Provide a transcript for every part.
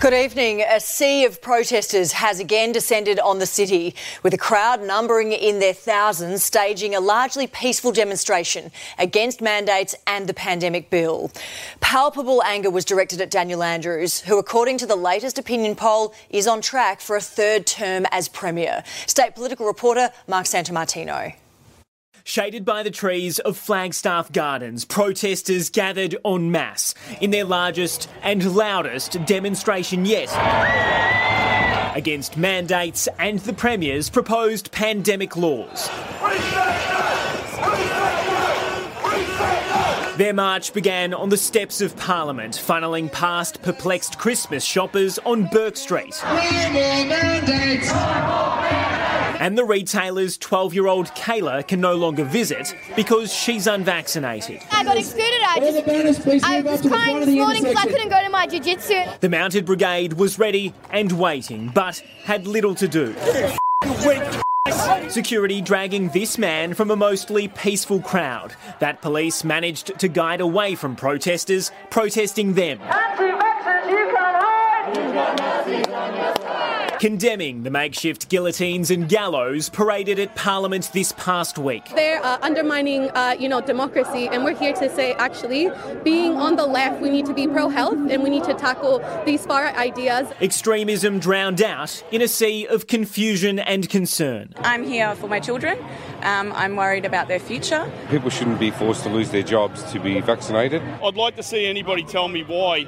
Good evening. A sea of protesters has again descended on the city, with a crowd numbering in their thousands staging a largely peaceful demonstration against mandates and the pandemic bill. Palpable anger was directed at Daniel Andrews, who, according to the latest opinion poll, is on track for a third term as Premier. State political reporter Mark Santamartino. Shaded by the trees of Flagstaff Gardens, protesters gathered en masse in their largest and loudest demonstration yet against mandates and the Premier's proposed pandemic laws. Their march began on the steps of Parliament, funneling past perplexed Christmas shoppers on Bourke Street. And the retailer's 12 year old Kayla can no longer visit because she's unvaccinated. I got excluded. I, just, I was crying this morning because I couldn't go to my jiu jitsu. The mounted brigade was ready and waiting, but had little to do. Security dragging this man from a mostly peaceful crowd that police managed to guide away from protesters protesting them. Condemning the makeshift guillotines and gallows paraded at Parliament this past week. They're uh, undermining, uh, you know, democracy, and we're here to say, actually, being on the left, we need to be pro-health and we need to tackle these far ideas. Extremism drowned out in a sea of confusion and concern. I'm here for my children. Um, I'm worried about their future. People shouldn't be forced to lose their jobs to be vaccinated. I'd like to see anybody tell me why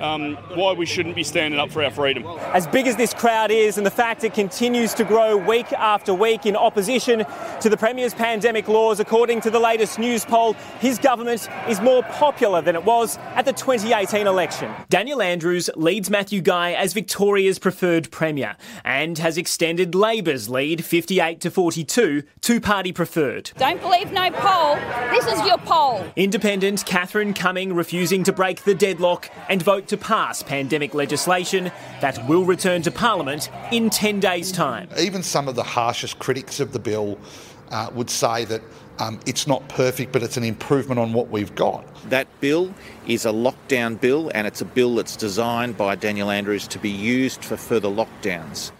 um, why we shouldn't be standing up for our freedom. As big as this crowd is, and the fact it continues to grow week after week in opposition to the Premier's pandemic laws, according to the latest Newspoll, his government is more popular than it was at the 2018 election. Daniel Andrews leads Matthew Guy as Victoria's preferred Premier and has extended Labor's lead 58 to 42 two party preferred. Don't believe no poll. This is your poll. Independent Catherine Cumming refusing to break the deadlock and vote to pass pandemic legislation that will return to Parliament in 10 days' time. Even some of the harshest critics of the bill uh, would say that um, it's not perfect, but it's an improvement on what we've got. That bill is a lockdown bill, and it's a bill that's designed by Daniel Andrews to be used for further lockdowns.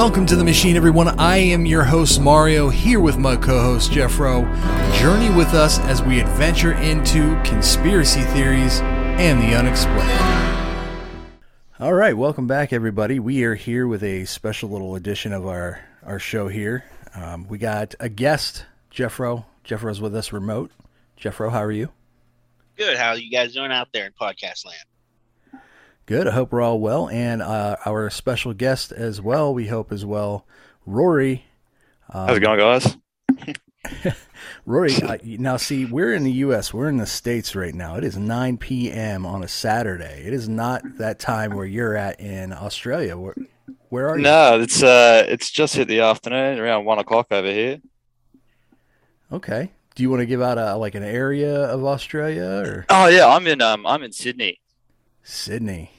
Welcome to the machine, everyone. I am your host, Mario, here with my co host, Jeff Rowe. Journey with us as we adventure into conspiracy theories and the unexplained. All right, welcome back, everybody. We are here with a special little edition of our, our show here. Um, we got a guest, Jeff Rowe. Jeff Rowe's with us remote. Jeff Rowe, how are you? Good. How are you guys doing out there in podcast land? Good. I hope we're all well. And uh, our special guest as well, we hope as well, Rory. Um, How's it going, guys? Rory, uh, now see, we're in the U.S., we're in the States right now. It is 9 p.m. on a Saturday. It is not that time where you're at in Australia. Where, where are you? No, it's uh, it's just hit the afternoon, around one o'clock over here. Okay. Do you want to give out a like an area of Australia or? Oh yeah, I'm in um I'm in Sydney. Sydney.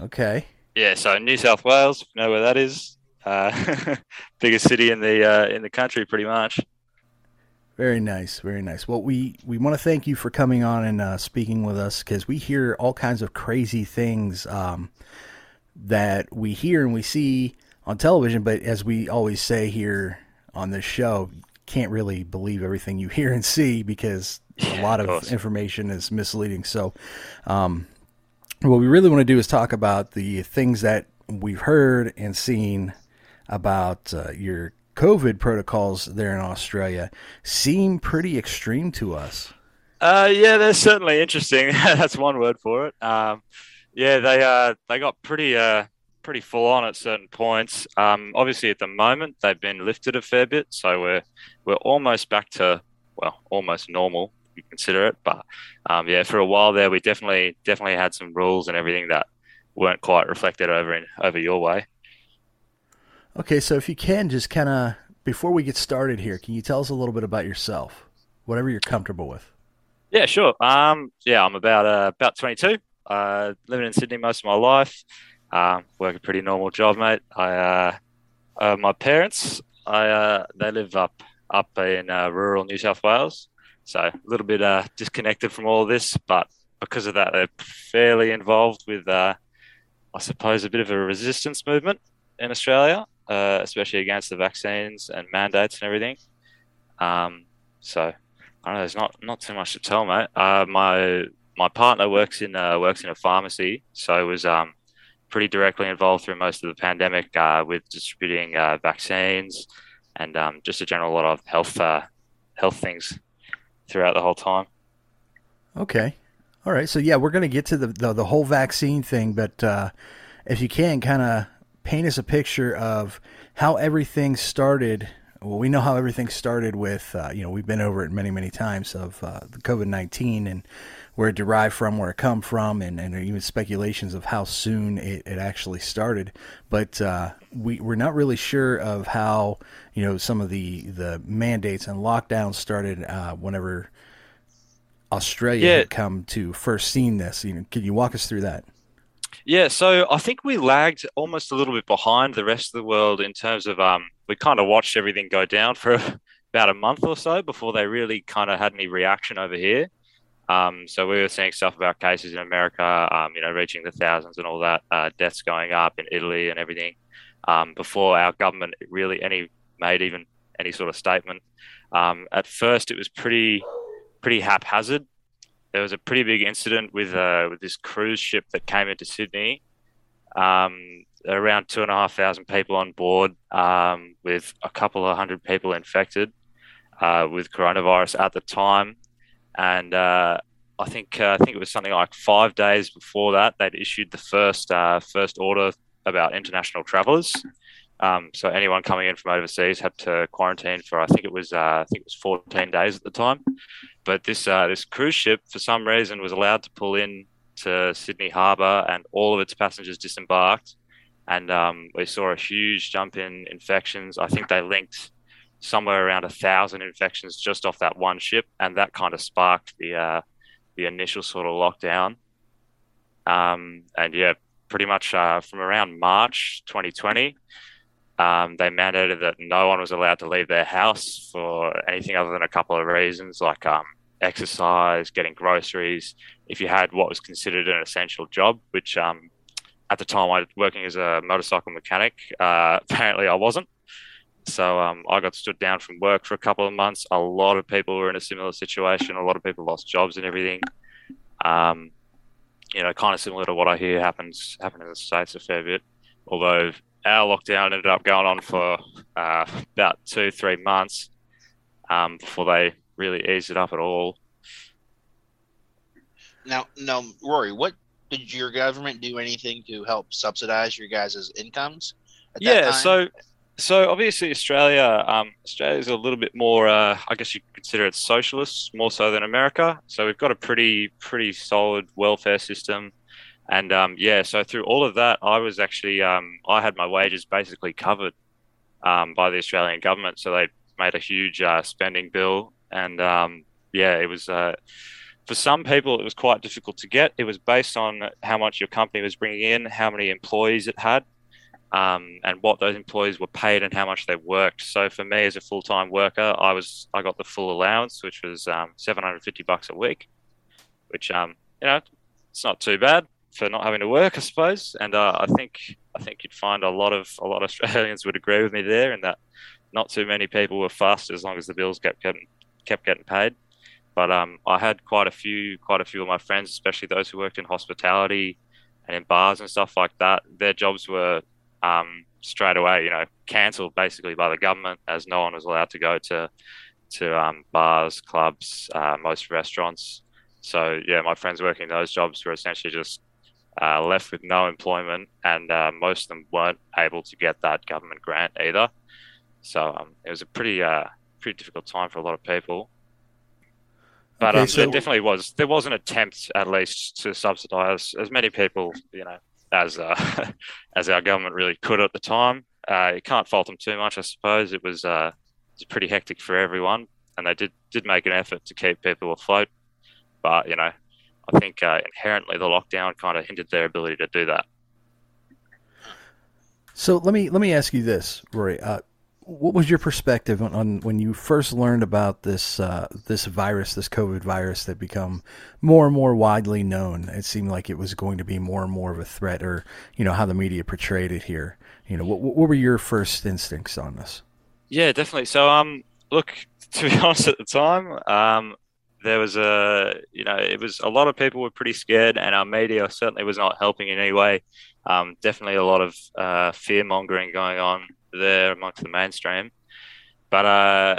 Okay. Yeah, so New South Wales, you know where that is. Uh, biggest city in the uh, in the country, pretty much. Very nice, very nice. Well, we we want to thank you for coming on and uh, speaking with us because we hear all kinds of crazy things um, that we hear and we see on television. But as we always say here on this show, can't really believe everything you hear and see because a lot of, of information is misleading. So, um, what we really want to do is talk about the things that we've heard and seen about uh, your COVID protocols there in Australia. Seem pretty extreme to us. Uh, yeah, they're certainly interesting. That's one word for it. Um, yeah, they uh, they got pretty uh, pretty full on at certain points. Um, obviously, at the moment, they've been lifted a fair bit, so we're we're almost back to well, almost normal. You consider it, but um, yeah, for a while there, we definitely definitely had some rules and everything that weren't quite reflected over in over your way. Okay, so if you can just kind of before we get started here, can you tell us a little bit about yourself, whatever you're comfortable with? Yeah, sure. Um, yeah, I'm about uh, about 22. Uh, living in Sydney most of my life. Um, work a pretty normal job, mate. I uh, uh, my parents, I uh, they live up up in uh, rural New South Wales, so a little bit uh, disconnected from all of this. But because of that, they're fairly involved with, uh, I suppose, a bit of a resistance movement in Australia, uh, especially against the vaccines and mandates and everything. Um, so I don't know. There's not not too much to tell, mate. Uh, my my partner works in uh, works in a pharmacy, so was um, pretty directly involved through most of the pandemic uh, with distributing vaccines and um, just a general lot of health health things throughout the whole time. Okay, all right. So yeah, we're going to get to the, the, the whole vaccine thing, but uh, if you can, kind of paint us a picture of how everything started. Well, we know how everything started with uh, you know we've been over it many many times of uh, the COVID nineteen and where it derived from, where it come from, and, and even speculations of how soon it, it actually started. But uh, we we're not really sure of how you know some of the the mandates and lockdowns started uh, whenever Australia Yeah. had come to first seen this. You know, can you walk us through that? Yeah, so I think we lagged almost a little bit behind the rest of the world in terms of um, we kind of watched everything go down for about a month or so before they really kind of had any reaction over here. Um, so we were seeing stuff about cases in America, um, you know, reaching the thousands and all that, uh, deaths going up in Italy and everything, um, before our government really any made even any sort of statement. Um, at first, it was pretty pretty haphazard. There was a pretty big incident with uh, with this cruise ship that came into Sydney. Um, around two and a half thousand people on board, um, with a couple of hundred people infected uh, with coronavirus at the time, and uh, I think uh, I think it was something like five days before that they'd issued the first uh, first order about international travellers. Um, so anyone coming in from overseas had to quarantine for I think it was uh, I think it was 14 days at the time. But this uh, this cruise ship for some reason was allowed to pull in to Sydney Harbour and all of its passengers disembarked. And um, we saw a huge jump in infections. I think they linked somewhere around a thousand infections just off that one ship, and that kind of sparked the uh, the initial sort of lockdown. Um, and yeah, pretty much uh, from around March 2020, um, they mandated that no one was allowed to leave their house for anything other than a couple of reasons, like um, exercise, getting groceries. If you had what was considered an essential job, which um, at the time I was working as a motorcycle mechanic, uh, apparently I wasn't. So um, I got stood down from work for a couple of months. A lot of people were in a similar situation. A lot of people lost jobs and everything. Um, you know, kind of similar to what I hear happens happen in the states a fair bit. Although our lockdown ended up going on for uh, about two, three months um, before they really eased it up at all. Now, now, Rory, what did your government do anything to help subsidize your guys' incomes? At that yeah, so so obviously Australia, um, Australia is a little bit more. Uh, I guess you consider it socialist, more so than America. So we've got a pretty pretty solid welfare system, and um, yeah, so through all of that, I was actually um, I had my wages basically covered um, by the Australian government. So they made a huge uh, spending bill, and um, yeah, it was. Uh, for some people, it was quite difficult to get. It was based on how much your company was bringing in, how many employees it had, um, and what those employees were paid and how much they worked. So for me as a full time worker, I was I got the full allowance, which was um, 750 bucks a week, which um, you know it's not too bad for not having to work, I suppose. And uh, I think I think you'd find a lot of a lot of Australians would agree with me there, in that not too many people were fussed as long as the bills kept getting kept getting paid. But um, I had quite a few quite a few of my friends, especially those who worked in hospitality and in bars and stuff like that. Their jobs were um, straight away, you know, cancelled basically by the government, as no one was allowed to go to to um, bars, clubs, uh, most restaurants. So yeah, my friends working those jobs were essentially just uh, left with no employment, and uh, most of them weren't able to get that government grant either. So um, it was a pretty uh, pretty difficult time for a lot of people. But okay, um, so... there definitely was there was an attempt at least to subsidise as many people, you know, as uh, as our government really could at the time. Uh, you can't fault them too much, I suppose. It was uh, it was pretty hectic for everyone, and they did did make an effort to keep people afloat. But you know, I think uh, inherently the lockdown kind of hindered their ability to do that. So let me let me ask you this, Rory. Uh, what was your perspective on, on, when you first learned about this uh, this virus, this COVID virus that become more and more widely known? It seemed like it was going to be more and more of a threat, or you know how the media portrayed it here. You know, what, what were your first instincts on this? Yeah, definitely. So, um, look, to be honest, at the time, um, there was a you know it was a lot of people were pretty scared, and our media certainly was not helping in any way. Um, definitely a lot of uh, fear mongering going on there amongst the mainstream. But uh,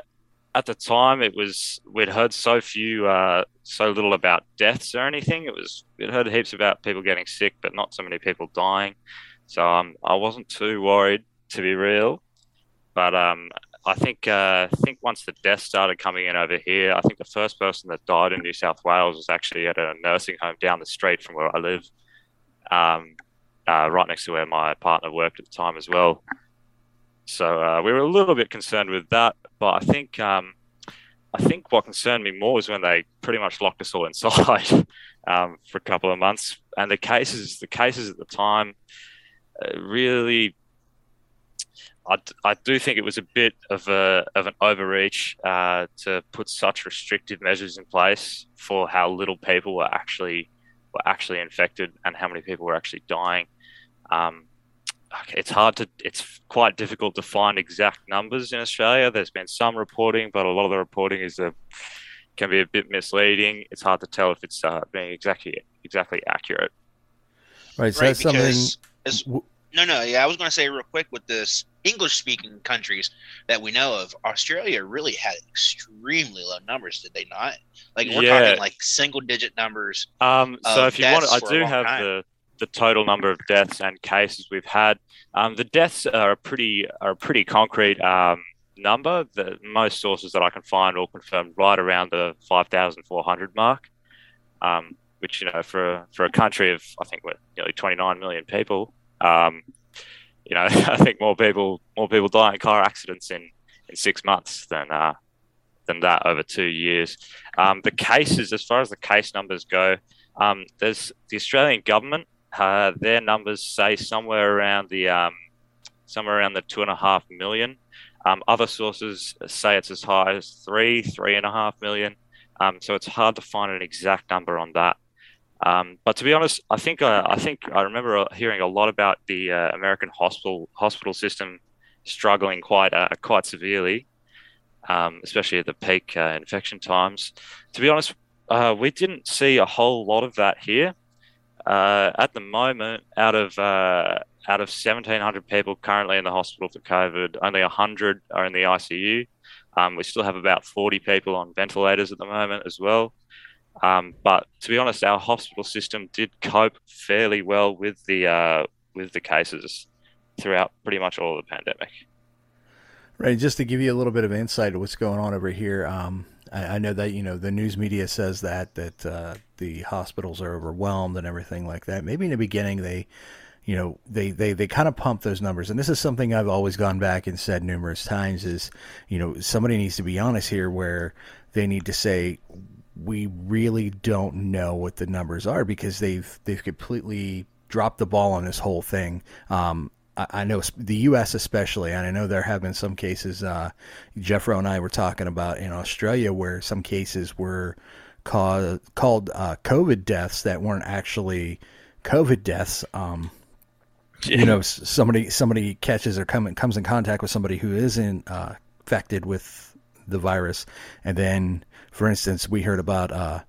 at the time, it was we'd heard so few, uh, so little about deaths or anything. It was we'd heard heaps about people getting sick, but not so many people dying. So um, I wasn't too worried, to be real. But um, I think uh, I think once the deaths started coming in over here, I think the first person that died in New South Wales was actually at a nursing home down the street from where I live, um, uh, right next to where my partner worked at the time as well. So uh, we were a little bit concerned with that, but I think um, I think what concerned me more was when they pretty much locked us all inside um, for a couple of months, and the cases the cases at the time uh, really. I, I do think it was a bit of a of an overreach uh, to put such restrictive measures in place for how little people were actually were actually infected and how many people were actually dying. Um, it's hard to it's quite difficult to find exact numbers in Australia. There's been some reporting, but a lot of the reporting is a can be a bit misleading. It's hard to tell if it's uh, being exactly exactly accurate. Right. So right, that's something. no, no. Yeah, I was going to say real quick with this English-speaking countries that we know of, Australia really had extremely low numbers. Did they not? Like we're yeah. talking like single-digit numbers. Um. So if you want, I do have time. the the total number of deaths and cases we've had. Um, the deaths are a pretty are a pretty concrete um, number. The most sources that I can find all confirmed right around the five thousand four hundred mark, um, which you know for for a country of I think we're nearly twenty nine million people. Um, you know, I think more people more people die in car accidents in, in six months than uh, than that over two years. Um, the cases, as far as the case numbers go, um, there's the Australian government uh, their numbers say somewhere around the um, somewhere around the two and a half million. Um, other sources say it's as high as three, three and a half million. Um, so it's hard to find an exact number on that. Um, but to be honest, I think uh, I think I remember uh, hearing a lot about the uh, American hospital hospital system struggling quite uh, quite severely, um, especially at the peak uh, infection times. To be honest, we didn't see a whole lot of that here. Uh, at the moment, out of uh, out of 1,700 people currently in the hospital for COVID, only 100 are in the ICU. Um, we still have about 40 people on ventilators at the moment as well. Um, but to be honest, our hospital system did cope fairly well with the uh, with the cases throughout pretty much all of the pandemic. Right. Just to give you a little bit of insight of what's going on over here, um, I, I, know that you know the news media says that that uh, the hospitals are overwhelmed and everything like that. Maybe in the beginning they, you know, they they they kind of pump those numbers, and this is something I've always gone back and said numerous times is, you know, somebody needs to be honest here where they need to say we really don't know what the numbers are because they've they've completely dropped the ball on this whole thing. Um, I know the U.S. especially, and I know there have been some cases. Uh, Jeffro and I were talking about in Australia where some cases were called called uh, COVID deaths that weren't actually COVID deaths. Um. You know, somebody somebody catches or come, comes in contact with somebody who isn't uh, infected with the virus, and then, for instance, we heard about uh,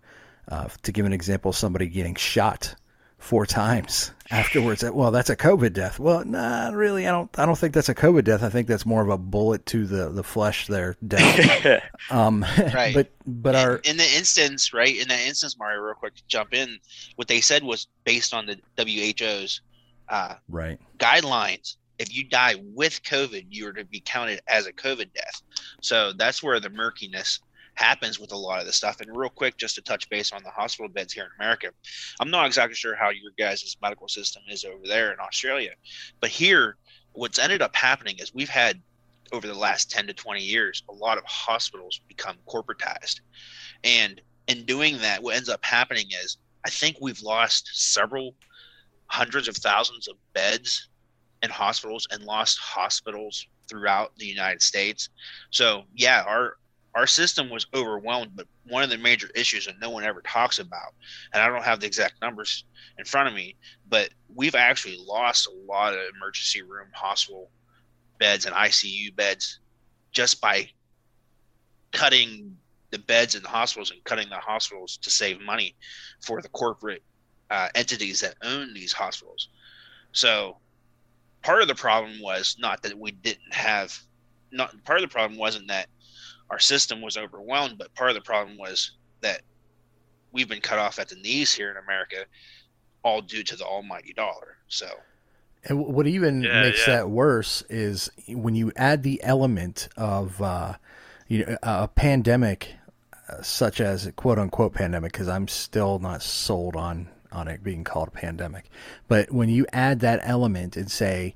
uh, to give an example, somebody getting shot four times afterwards. Well, that's a COVID death. Well, nah, really, I don't. I don't think that's a COVID death. I think that's more of a bullet to the the flesh there death. um, right. But but our in the instance, right? In that instance, Mario, real quick, jump in. What they said was based on the WHO's uh, right guidelines. If you die with COVID, you are to be counted as a COVID death. So that's where the murkiness happens with a lot of this stuff. And real quick, just to touch base on the hospital beds here in America, I'm not exactly sure how your guys' medical system is over there in Australia, but here, what's ended up happening is we've had over the last 10 to 20 years a lot of hospitals become corporatized. And in doing that what ends up happening is i think we've lost several hundreds of thousands of beds in hospitals and lost hospitals throughout the united states. So yeah our our system was overwhelmed, but one of the major issues that no one ever talks about, and I don't have the exact numbers in front of me, but we've actually lost a lot of emergency room hospital beds and ICU beds just by cutting the beds in the hospitals and cutting the hospitals to save money for the corporate uh, entities that own these hospitals. So part of the problem was not that we didn't have not part of the problem wasn't that our system was overwhelmed. But part of the problem was that we've been cut off at the knees here in America, all due to the almighty dollar. So. And what even yeah, makes yeah. that worse is when you add the element of, uh, you know, a pandemic, uh, such as a quote unquote pandemic, because I'm still not sold on on it being called a pandemic. But when you add that element and say,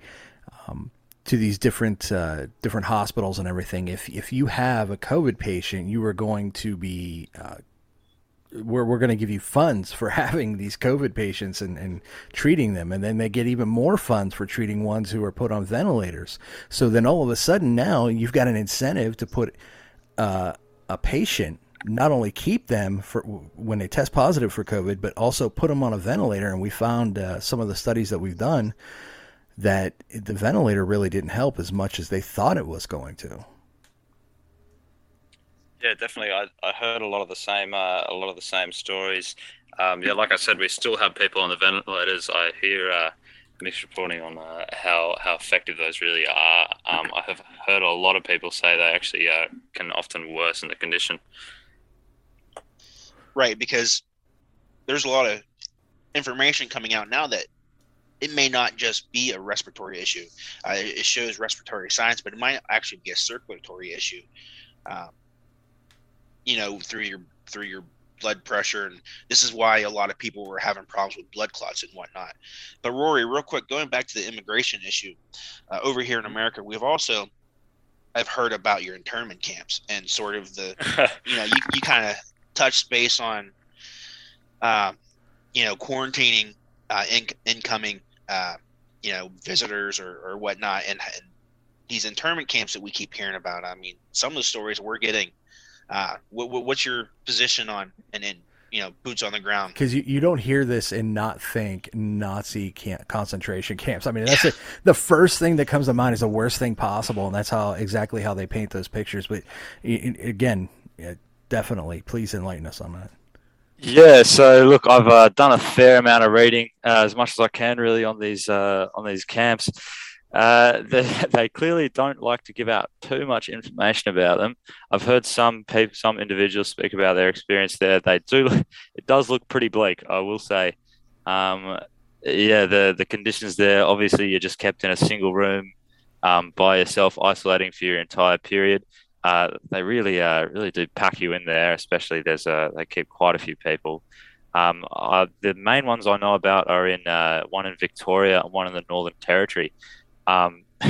um, to these different uh, different hospitals and everything. If if you have a COVID patient, you are going to be uh, we're we're going to give you funds for having these COVID patients and, and treating them, and then they get even more funds for treating ones who are put on ventilators. So then all of a sudden now you've got an incentive to put uh, a patient not only keep them for when they test positive for COVID, but also put them on a ventilator. And we found uh, some of the studies that we've done that the ventilator really didn't help as much as they thought it was going to. Yeah, definitely. I, I heard a lot of the same uh, a lot of the same stories. Um, yeah, like I said, we still have people on the ventilators. I hear uh, mixed reporting on uh, how how effective those really are. Um, I have heard a lot of people say they actually uh, can often worsen the condition. Right, because there's a lot of information coming out now that it may not just be a respiratory issue. Uh, it shows respiratory signs, but it might actually be a circulatory issue. Um, you know, through your through your blood pressure, and this is why a lot of people were having problems with blood clots and whatnot. But Rory, real quick, going back to the immigration issue, uh, over here in America, we've also I've heard about your internment camps and sort of the, you know, you, you kind of touch base on, uh, you know, quarantining uh, in, incoming uh, you know visitors or, or whatnot and, and, these internment camps that we keep hearing about i mean some of the stories we're getting uh, what, what's your position on and then you know boots on the ground? Because you, you don't hear this and not think nazi camp, concentration camps. I mean that's yeah. the, the first thing that comes to mind is the worst thing possible and that's how exactly how they paint those pictures. But again yeah, definitely please enlighten us on that yeah, so look, I've uh, done a fair amount of reading, uh, as much as I can, really, on these uh, on these camps. Uh, they, they clearly don't like to give out too much information about them. I've heard some people, some individuals speak about their experience there. They do, it does look pretty bleak, I will say. Um, yeah, the the conditions there. Obviously, you're just kept in a single room um, by yourself, isolating for your entire period uh, they really uh, really do pack you in there. Especially there's a they keep quite a few people. Um, uh, the main ones I know about are in uh, one in Victoria and one in the Northern Territory. Um,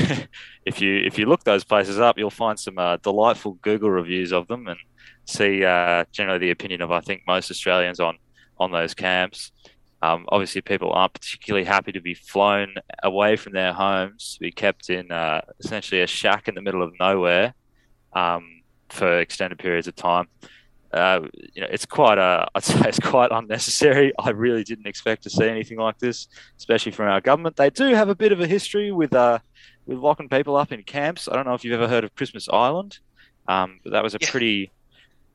if you if you look those places up, you'll find some uh, delightful Google reviews of them and see uh, generally the opinion of I think most Australians on on those camps. Um, obviously, people aren't particularly happy to be flown away from their homes, to be kept in uh, essentially a shack in the middle of nowhere, um, for extended periods of time. Uh, you know, it's quite uh, I'd say it's quite unnecessary. I really didn't expect to see anything like this, especially from our government. They do have a bit of a history with uh, with locking people up in camps. I don't know if you've ever heard of Christmas Island, um, but that was a yeah. pretty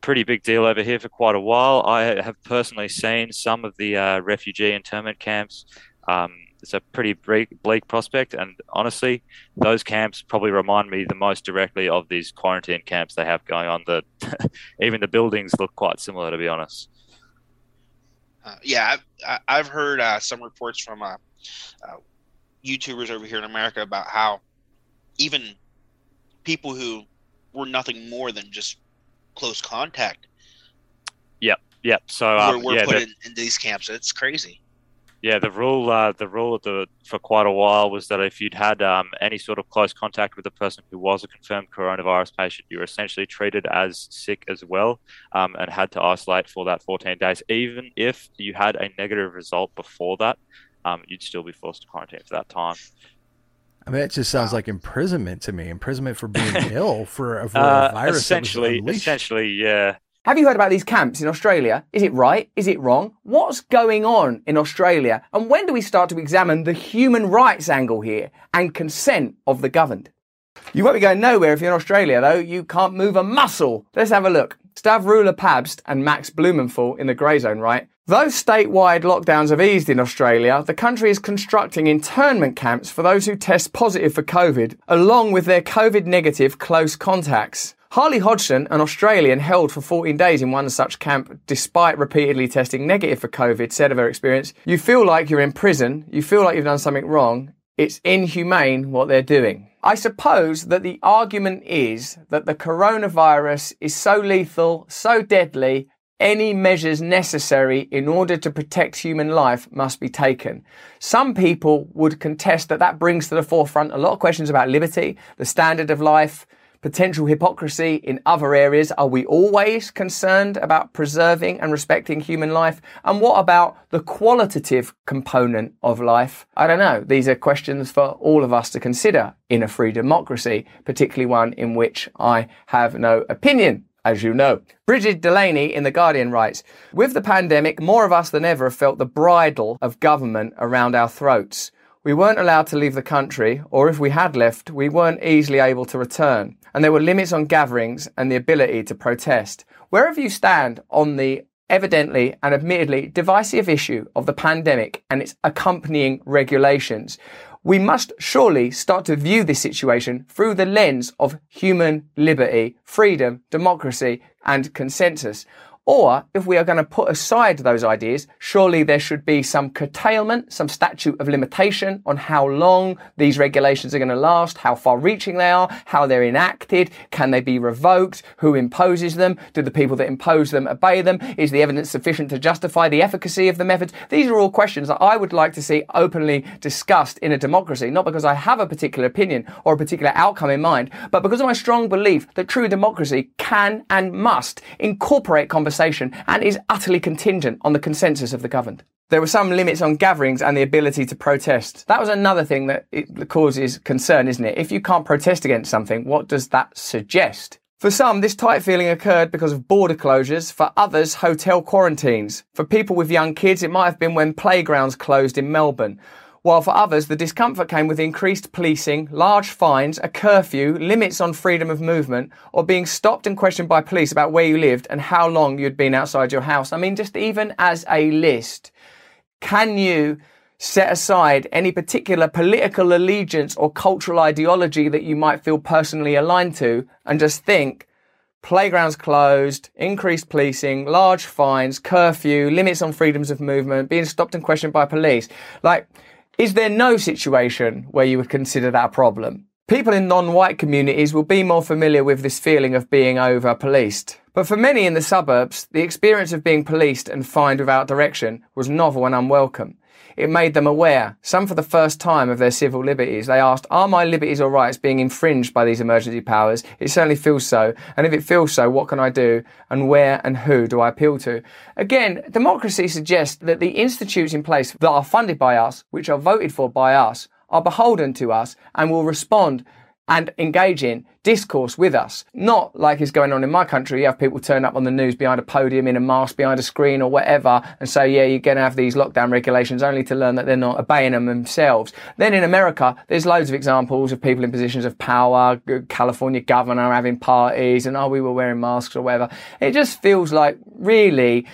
pretty big deal over here for quite a while. I have personally seen some of the uh, refugee internment camps. Um, it's a pretty bleak, bleak prospect, and honestly, those camps probably remind me the most directly of these quarantine camps they have going on. The even the buildings look quite similar, to be honest. Uh, yeah, I've, I've heard uh, some reports from uh, uh, YouTubers over here in America about how even people who were nothing more than just close contact. Yep, yep. So um, we're, yeah, put in, in, these camps. It's crazy. Yeah, the rule, uh, the rule the, for quite a while was that if you'd had um, any sort of close contact with a person who was a confirmed coronavirus patient, you were essentially treated as sick as well, um, and had to isolate for that 14 days. Even if you had a negative result before that, um, you'd still be forced to quarantine for that time. I mean, it just sounds like imprisonment to me. Imprisonment for being ill for, for uh, a virus. Essentially, essentially, yeah. Have you heard about these camps in Australia? Is it right? Is it wrong? What's going on in Australia? And when do we start to examine the human rights angle here and consent of the governed? You won't be going nowhere if you're in Australia, though. You can't move a muscle. Let's have a look. Stavroula Pabst and Max Blumenthal in the Grayzone, right? Though statewide lockdowns have eased in Australia, the country is constructing internment camps for those who test positive for COVID, along with their COVID negative close contacts. Hayley Hodgson, an Australian held for 14 days in one such camp despite repeatedly testing negative for COVID, said of her experience, You feel like you're in prison, you feel like you've done something wrong, it's inhumane what they're doing. I suppose that the argument is that the coronavirus is so lethal, so deadly, any measures necessary in order to protect human life must be taken. Some people would contest that that brings to the forefront a lot of questions about liberty, the standard of life, potential hypocrisy in other areas. Are we always concerned about preserving and respecting human life? And what about the qualitative component of life? I don't know. These are questions for all of us to consider in a free democracy, particularly one in which I have no opinion as you know. Brigid Delaney in The Guardian writes With the pandemic, more of us than ever have felt the bridle of government around our throats. We weren't allowed to leave the country, or if we had left, we weren't easily able to return. And there were limits on gatherings and the ability to protest. Wherever you stand on the evidently and admittedly divisive issue of the pandemic and its accompanying regulations, we must surely start to view this situation through the lens of human liberty, freedom, democracy, and consensus. Or if we are going to put aside those ideas, surely there should be some curtailment, some statute of limitation on how long these regulations are going to last, how far reaching they are, how they're enacted, can they be revoked, who imposes them, do the people that impose them obey them, is the evidence sufficient to justify the efficacy of the methods? These are all questions that I would like to see openly discussed in a democracy, not because I have a particular opinion or a particular outcome in mind, but because of my strong belief that true democracy can and must incorporate conversation conversation and is utterly contingent on the consensus of the governed. There were some limits on gatherings and the ability to protest. That was another thing that causes concern, isn't it? If you can't protest against something, what does that suggest? For some, this tight feeling occurred because of border closures. For others, hotel quarantines. For people with young kids, it might have been when playgrounds closed in Melbourne while for others the discomfort came with increased policing, large fines, a curfew, limits on freedom of movement, or being stopped and questioned by police about where you lived and how long you'd been outside your house. I mean, just even as a list, can you set aside any particular political allegiance or cultural ideology that you might feel personally aligned to and just think, playgrounds closed, increased policing, large fines, curfew, limits on freedoms of movement, being stopped and questioned by police. Like, is there no situation where you would consider that a problem? People in non-white communities will be more familiar with this feeling of being over policed. But for many in the suburbs, the experience of being policed and fined without direction was novel and unwelcome. It made them aware, some for the first time, of their civil liberties. They asked, Are my liberties or rights being infringed by these emergency powers? It certainly feels so. And if it feels so, what can I do? And where and who do I appeal to? Again, democracy suggests that the institutes in place that are funded by us, which are voted for by us, are beholden to us and will respond and engage in discourse with us. Not like is going on in my country. You have people turn up on the news behind a podium in a mask behind a screen or whatever and say, yeah, you're going to have these lockdown regulations only to learn that they're not obeying them themselves. Then in America, there's loads of examples of people in positions of power, California governor having parties and, oh, we were wearing masks or whatever. It just feels like really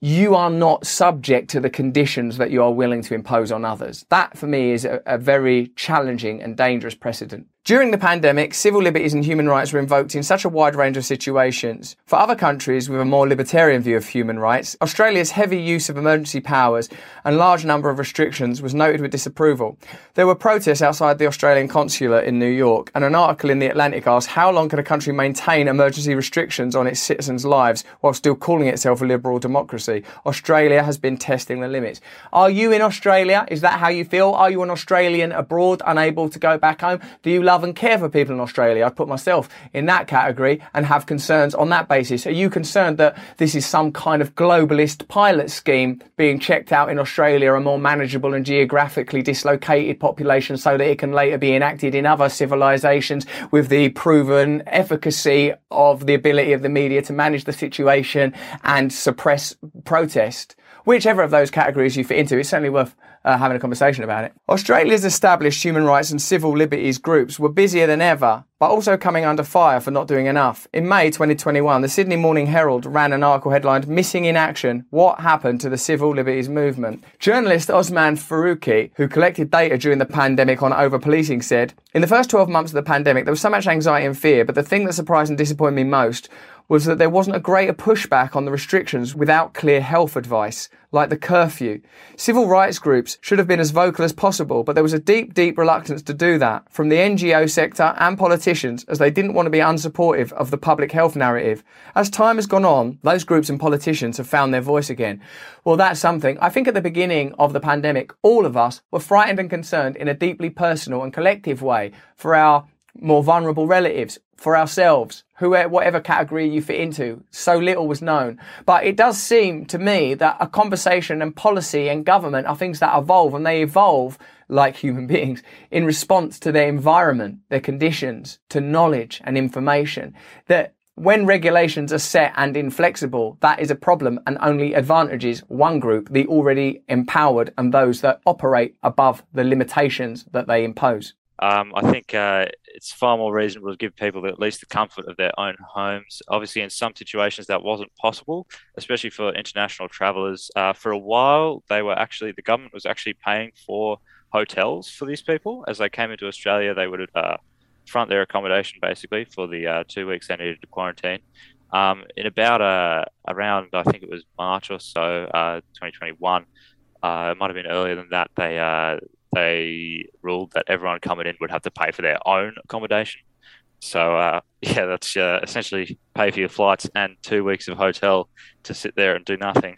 you are not subject to the conditions that you are willing to impose on others. That for me is a, a very challenging and dangerous precedent. During the pandemic, civil liberties and human rights were invoked in such a wide range of situations. For other countries with a more libertarian view of human rights, Australia's heavy use of emergency powers and large number of restrictions was noted with disapproval. There were protests outside the Australian consulate in New York, and an article in The Atlantic asked how long can a country maintain emergency restrictions on its citizens' lives while still calling itself a liberal democracy? Australia has been testing the limits. Are you in Australia? Is that how you feel? Are you an Australian abroad, unable to go back home? Do you love and care for people in Australia. I'd put myself in that category and have concerns on that basis. Are you concerned that this is some kind of globalist pilot scheme being checked out in Australia, a more manageable and geographically dislocated population so that it can later be enacted in other civilizations with the proven efficacy of the ability of the media to manage the situation and suppress protest? Whichever of those categories you fit into, it's certainly worth uh, having a conversation about it. Australia's established human rights and civil liberties groups were busier than ever, but also coming under fire for not doing enough. In May 2021, the Sydney Morning Herald ran an article headlined Missing in Action What Happened to the Civil Liberties Movement? Journalist Osman Faruqi, who collected data during the pandemic on over policing, said In the first 12 months of the pandemic, there was so much anxiety and fear, but the thing that surprised and disappointed me most was that there wasn't a greater pushback on the restrictions without clear health advice, like the curfew. Civil rights groups should have been as vocal as possible, but there was a deep, deep reluctance to do that from the NGO sector and politicians as they didn't want to be unsupportive of the public health narrative. As time has gone on, those groups and politicians have found their voice again. Well, that's something. I think at the beginning of the pandemic, all of us were frightened and concerned in a deeply personal and collective way for our more vulnerable relatives, for ourselves, whoever, whatever category you fit into. So little was known. But it does seem to me that a conversation and policy and government are things that evolve and they evolve like human beings in response to their environment, their conditions, to knowledge and information. That when regulations are set and inflexible, that is a problem and only advantages one group, the already empowered and those that operate above the limitations that they impose. Um, I think uh, it's far more reasonable to give people at least the comfort of their own homes. Obviously, in some situations that wasn't possible, especially for international travellers. Uh, for a while, they were actually the government was actually paying for hotels for these people as they came into Australia. They would uh, front their accommodation basically for the uh, two weeks they needed to quarantine. Um, in about uh, around I think it was March or so, uh, 2021. it might have been earlier than that. They they ruled that everyone coming in would have to pay for their own accommodation. So uh, yeah, that's uh, essentially pay for your flights and two weeks of hotel to sit there and do nothing.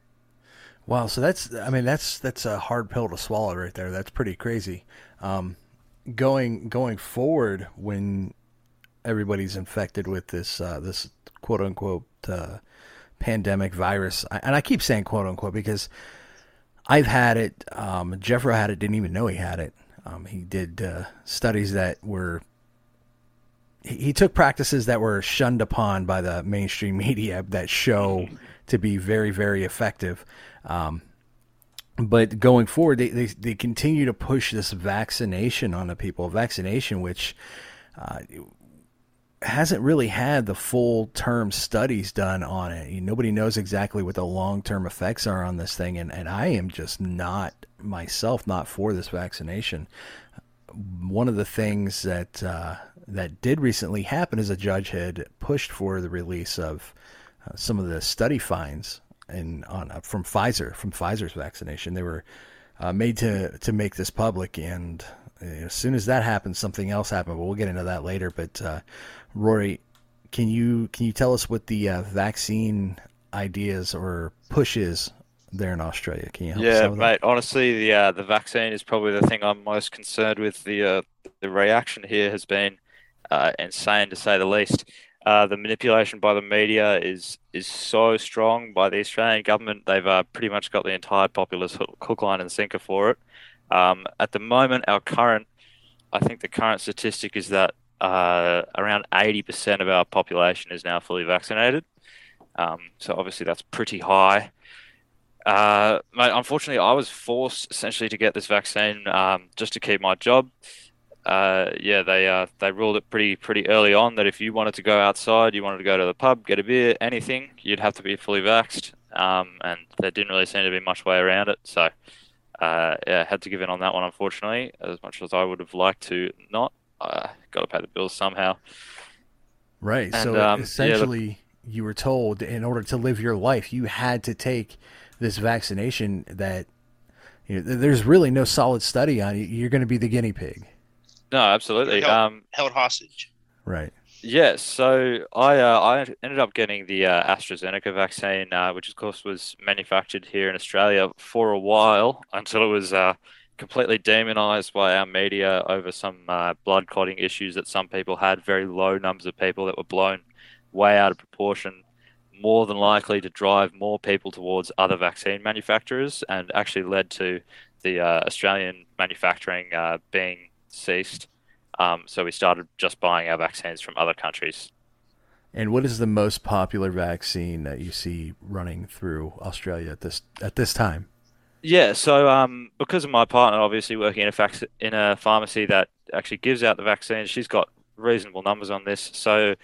wow, so that's I mean that's that's a hard pill to swallow right there. That's pretty crazy. Um, going going forward when everybody's infected with this uh, this quote unquote uh, pandemic virus, and I keep saying quote unquote because I've had it. Um, Jeffro had it. Didn't even know he had it. Um, he did uh, studies that were. He, took practices that were shunned upon by the mainstream media that show to be very, very effective. Um, but going forward, they, they, they continue to push this vaccination on the people. Vaccination, which uh, hasn't really had the full term studies done on it. Nobody knows exactly what the long term effects are on this thing, and, and I am just not myself not for this vaccination. One of the things that uh, that did recently happen is a judge had pushed for the release of uh, some of the study finds in on uh, from Pfizer from Pfizer's vaccination. They were uh, made to to make this public, and uh, as soon as that happened, something else happened. But we'll get into that later. But uh, Rory, can you can you tell us what the uh, vaccine ideas or pushes there in Australia? Can you help yeah, mate. Honestly, the uh, the vaccine is probably the thing I'm most concerned with. The uh, the reaction here has been uh, insane to say the least. Uh, the manipulation by the media is is so strong by the Australian government. They've uh, pretty much got the entire populace hook, line, and sinker for it. Um, at the moment, our current I think the current statistic is that uh, around 80% of our population is now fully vaccinated. Um, so obviously that's pretty high. Uh, unfortunately, I was forced essentially to get this vaccine um, just to keep my job. Uh, yeah, they uh, they ruled it pretty pretty early on that if you wanted to go outside, you wanted to go to the pub, get a beer, anything, you'd have to be fully vaxxed. Um, and there didn't really seem to be much way around it. So, uh, yeah, had to give in on that one, unfortunately, as much as I would have liked to not. Uh, got to pay the bills somehow. Right. And, so um, essentially, yeah, the... you were told in order to live your life, you had to take this vaccination that you know, there's really no solid study on. You're going to be the guinea pig. No, absolutely. Held, um, held hostage. Right. Yes, so I uh, I ended up getting the uh, AstraZeneca vaccine, uh, which of course was manufactured here in Australia for a while until it was uh, completely demonized by our media over some uh, blood clotting issues that some people had. Very low numbers of people that were blown way out of proportion, more than likely to drive more people towards other vaccine manufacturers, and actually led to the uh, Australian manufacturing being ceased. Um, so we started just buying our vaccines from other countries. And what is the most popular vaccine that you see running through Australia at this at this time? Yeah, so um, because of my partner obviously working in a fac- in a pharmacy that actually gives out the vaccines, she's got reasonable numbers on this. So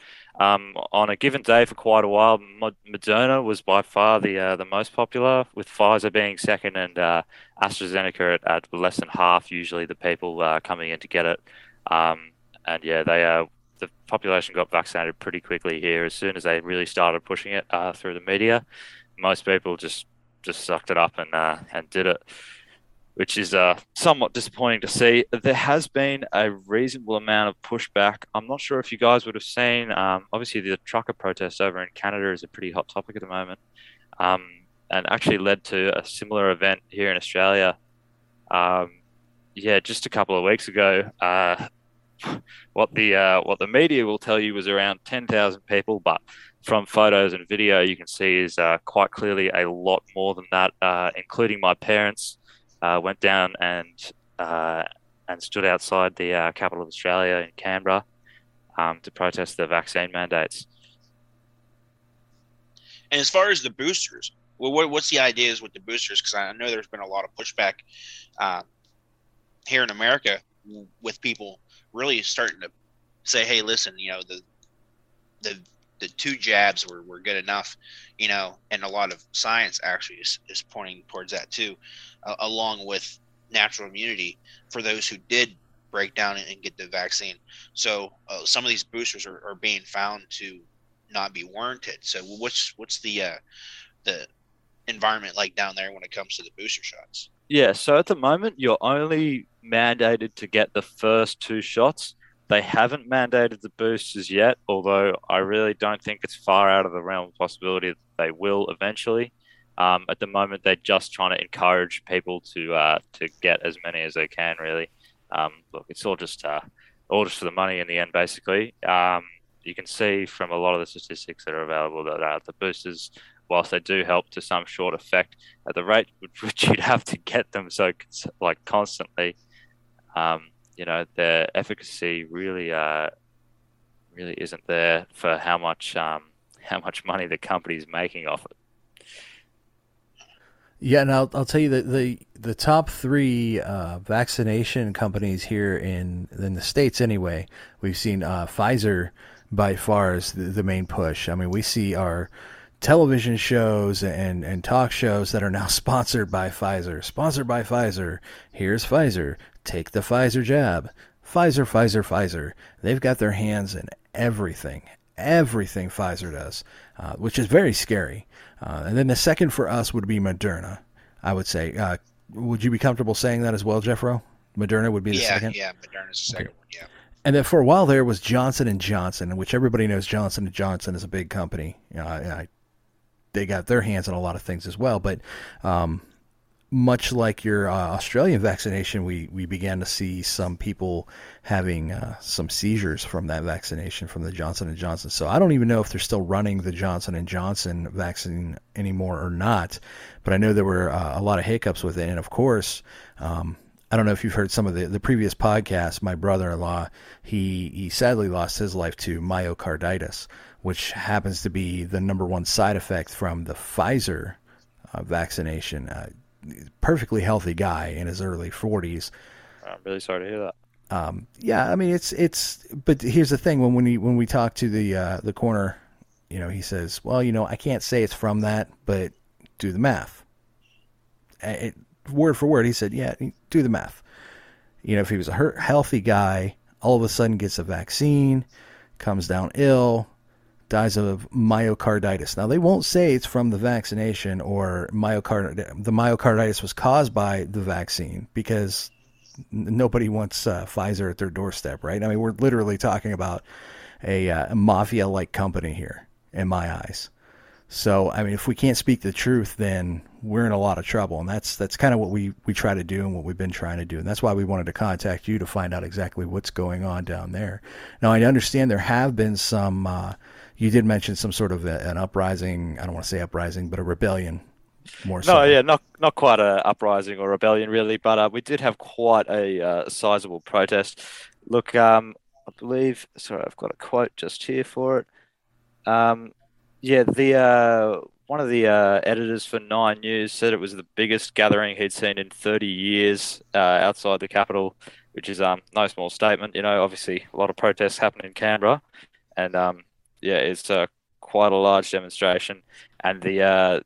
um, on a given day for quite a while, Moderna was by far the uh, the most popular, with Pfizer being second and uh, AstraZeneca at, at, less than half usually the people uh, coming in to get it. Um, and yeah, they uh, the population got vaccinated pretty quickly here as soon as they really started pushing it uh, through the media. Most people just just sucked it up and uh, and did it, which is uh, somewhat disappointing to see. There has been a reasonable amount of pushback. I'm not sure if you guys would have seen. Um, obviously, the trucker protest over in Canada is a pretty hot topic at the moment, um, and actually led to a similar event here in Australia. Um, yeah, just a couple of weeks ago, uh, what the uh, what the media will tell you was around ten thousand people, but from photos and video, you can see is uh, quite clearly a lot more than that. Uh, including my parents, uh, went down and uh, and stood outside the capital of Australia in Canberra um, to protest the vaccine mandates. And as far as the boosters, well, what, what's the ideas with the boosters? Because I know there's been a lot of pushback here in America with people really starting to say, "Hey, listen, you know the the the two jabs were, were good enough, you know, and a lot of science actually is, is pointing towards that too, uh, along with natural immunity for those who did break down and get the vaccine. So uh, some of these boosters are, are being found to not be warranted. So what's what's the uh, the environment like down there when it comes to the booster shots? Yeah, so at the moment, you're only mandated to get the first two shots. They haven't mandated the boosters yet, although I really don't think it's far out of the realm of possibility that they will eventually. Um, at the moment, they're just trying to encourage people to uh, to get as many as they can. Really, um, look, it's all just uh, all just for the money in the end. Basically, um, you can see from a lot of the statistics that are available that uh, the boosters whilst they do help to some short effect, at the rate which you'd have to get them so like constantly, um, you know, their efficacy really, uh, really isn't there for how much, um, how much money the company's making off it. Yeah, and I'll, I'll tell you that the the top three uh, vaccination companies here in in the states anyway, we've seen uh, Pfizer by far is the, the main push. I mean, we see our television shows and, and talk shows that are now sponsored by Pfizer. Sponsored by Pfizer. Here's Pfizer. Take the Pfizer jab. Pfizer, Pfizer, Pfizer. They've got their hands in everything. Everything Pfizer does, uh, which is very scary. Uh, and then the second for us would be Moderna, I would say. Uh, would you be comfortable saying that as well, Jeffro? Moderna would be the yeah, second? Yeah, yeah, Moderna's the second okay. one, yeah. And then for a while there was Johnson and Johnson, which everybody knows Johnson and Johnson is a big company. You know, I, I they got their hands on a lot of things as well. But um, much like your uh, Australian vaccination, we, we began to see some people having uh, some seizures from that vaccination from the Johnson and Johnson. So I don't even know if they're still running the Johnson and Johnson vaccine anymore or not. But I know there were uh, a lot of hiccups with it, and of course. Um, I don't know if you've heard some of the, the previous podcasts. My brother-in-law, he he sadly lost his life to myocarditis, which happens to be the number one side effect from the Pfizer uh, vaccination. Uh, perfectly healthy guy in his early 40s. I'm really sorry to hear that. Um, yeah, I mean it's it's. But here's the thing: when when we when we talk to the uh, the coroner, you know, he says, "Well, you know, I can't say it's from that, but do the math." It, word for word, he said, "Yeah, do the math." You know, if he was a healthy guy, all of a sudden gets a vaccine, comes down ill, dies of myocarditis. Now they won't say it's from the vaccination or myocard the myocarditis was caused by the vaccine because nobody wants uh, Pfizer at their doorstep, right? I mean, we're literally talking about a, uh, a mafia-like company here, in my eyes. So, I mean, if we can't speak the truth, then we're in a lot of trouble, and that's that's kind of what we we try to do and what we've been trying to do, and that's why we wanted to contact you to find out exactly what's going on down there. Now, I understand there have been some. Uh, you did mention some sort of a, an uprising. I don't want to say uprising, but a rebellion more so. No, yeah, not not quite a uprising or rebellion really, but uh, we did have quite a uh, sizable protest. Look, um, I believe. Sorry, I've got a quote just here for it. Um, yeah, the uh, one of the uh, editors for Nine News said it was the biggest gathering he'd seen in 30 years uh, outside the capital, which is um, no small statement. You know, obviously a lot of protests happen in Canberra, and um, yeah, it's uh, quite a large demonstration, and the uh,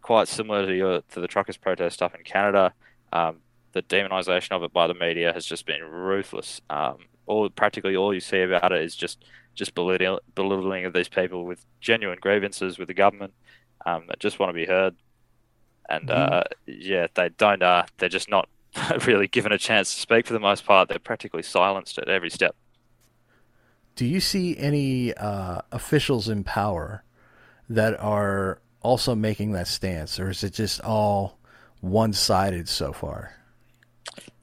quite similar to, your, to the truckers' protest up in Canada. Um, the demonisation of it by the media has just been ruthless. Um, all practically all you see about it is just just belittling, belittling of these people with genuine grievances with the government um, that just want to be heard. And mm-hmm. uh, yeah, they don't. Uh, they're just not really given a chance to speak for the most part. They're practically silenced at every step. Do you see any uh, officials in power that are also making that stance, or is it just all one-sided so far?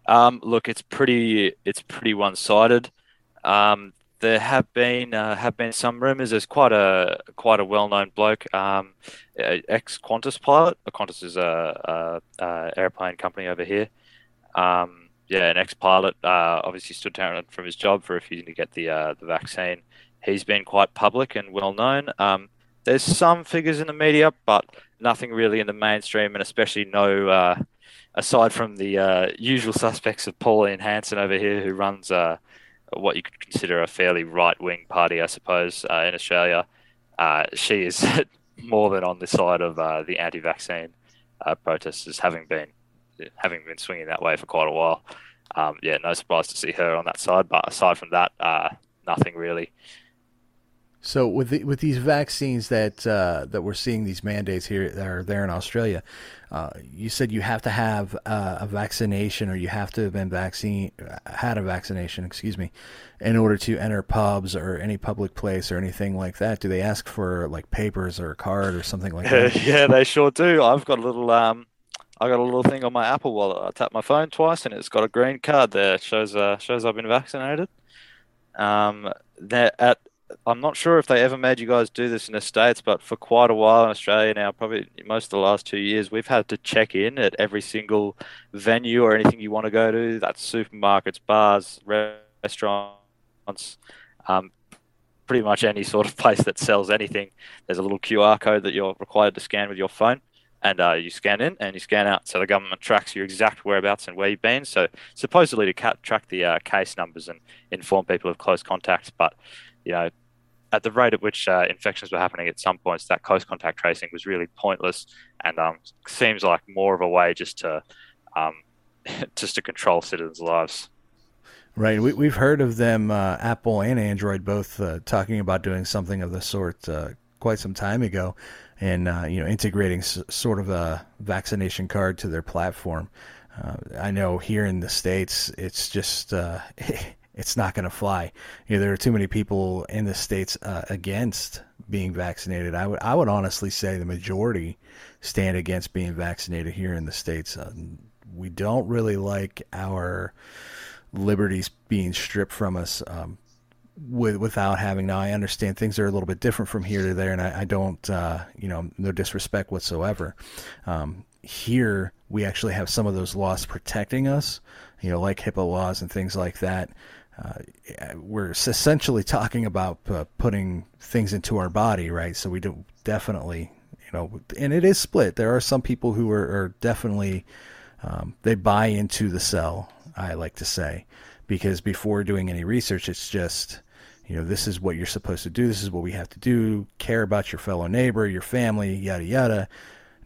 Um, look, it's pretty it's pretty one-sided. Um, there have been uh, have been some rumours. There's quite a quite a well-known bloke, um, ex Qantas pilot. Qantas is a, a, a, airplane company over here. Um, yeah, an ex-pilot. Uh, obviously stood down from his job for refusing to get the uh, the vaccine. He's been quite public and well known. Um, there's some figures in the media, but nothing really in the mainstream, and especially no, uh, aside from the uh, usual suspects of Pauline Hanson over here, who runs uh, what you could consider a fairly right wing party, I suppose, uh, in Australia. Uh, she is more than on the side of uh, the anti vaccine protesters, having been having been swinging that way for quite a while. Um, yeah, no surprise to see her on that side, but aside from that, nothing really. So with the, with these vaccines that uh, that we're seeing these mandates here that are there in Australia, uh, you said you have to have uh, a vaccination or you have to have been vaccine had a vaccination, excuse me, in order to enter pubs or any public place or anything like that. Do they ask for like papers or a card or something like that? yeah, they sure do. I've got a little um, I got a little thing on my Apple Wallet. I tap my phone twice and it's got a green card there. It shows uh, shows I've been vaccinated. Um, that at I'm not sure if they ever made you guys do this in the States, but for quite a while in Australia now, probably most of the last two years, we've had to check in at every single venue or anything you want to go to. That's supermarkets, bars, restaurants, um, pretty much any sort of place that sells anything. There's a little QR code that you're required to scan with your phone. And uh, you scan in and you scan out. So the government tracks your exact whereabouts and where you've been. So supposedly to ca- track the uh, case numbers and inform people of close contacts. But you know, at the rate at which uh, infections were happening at some points, that close contact tracing was really pointless and um, seems like more of a way just to um, just to control citizens' lives. Right. We, have heard of them, uh, Apple and Android, both uh, talking about doing something of the sort uh, quite some time ago, and uh, you know, integrating s- sort of a vaccination card to their platform. Uh, I know here in the states, it's just it's not going to fly. You know, there are too many people in the states uh, against being vaccinated. I would I would honestly say the majority stand against being vaccinated here in the states. Uh, we don't really like our liberties being stripped from us um, with without having. Now I understand things are a little bit different from here to there, and I, I don't uh, you know no disrespect whatsoever. Um, here we actually have some of those laws protecting us, you know, like HIPAA laws and things like that. Uh, we're essentially talking about uh, putting things into our body, right? So we do definitely, you know, and it is split. There are some people who are, are definitely um, they buy into the cell. I like to say because before doing any research, it's just you know this is what you're supposed to do. This is what we have to do. Care about your fellow neighbor, your family, yada yada.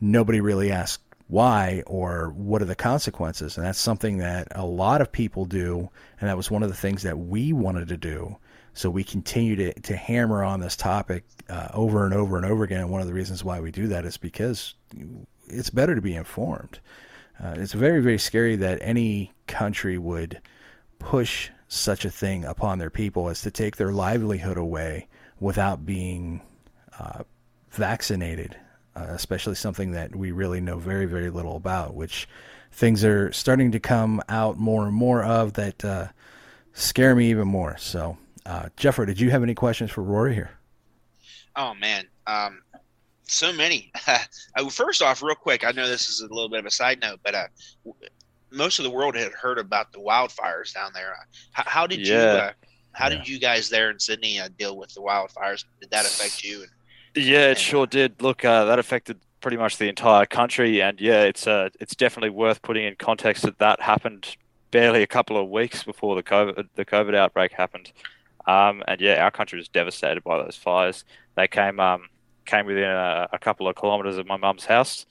Nobody really asks why or what are the consequences. And that's something that a lot of people do. And that was one of the things that we wanted to do. So we continue to, to hammer on this topic uh, over and over and over again. And one of the reasons why we do that is because it's better to be informed. Uh, it's very very scary that any country would push such a thing upon their people as to take their livelihood away without being uh, vaccinated uh, especially something that we really know very, very little about, which things are starting to come out more and more of that uh, scare me even more. So, uh, Jeffrey, did you have any questions for Rory here? Oh, man. Um, so many. Uh, first off, real quick, I know this is a little bit of a side note, but uh, most of the world had heard about the wildfires down there. How, how did yeah. you? Uh, how yeah. did you guys there in Sydney uh, deal with the wildfires? Did that affect you? And yeah, it sure did. Look, uh, that affected pretty much the entire country, and yeah, it's uh, it's definitely worth putting in context that that happened barely a couple of weeks before the COVID the COVID outbreak happened, um, and yeah, our country was devastated by those fires. They came um, came within a, a couple of kilometres of my mum's house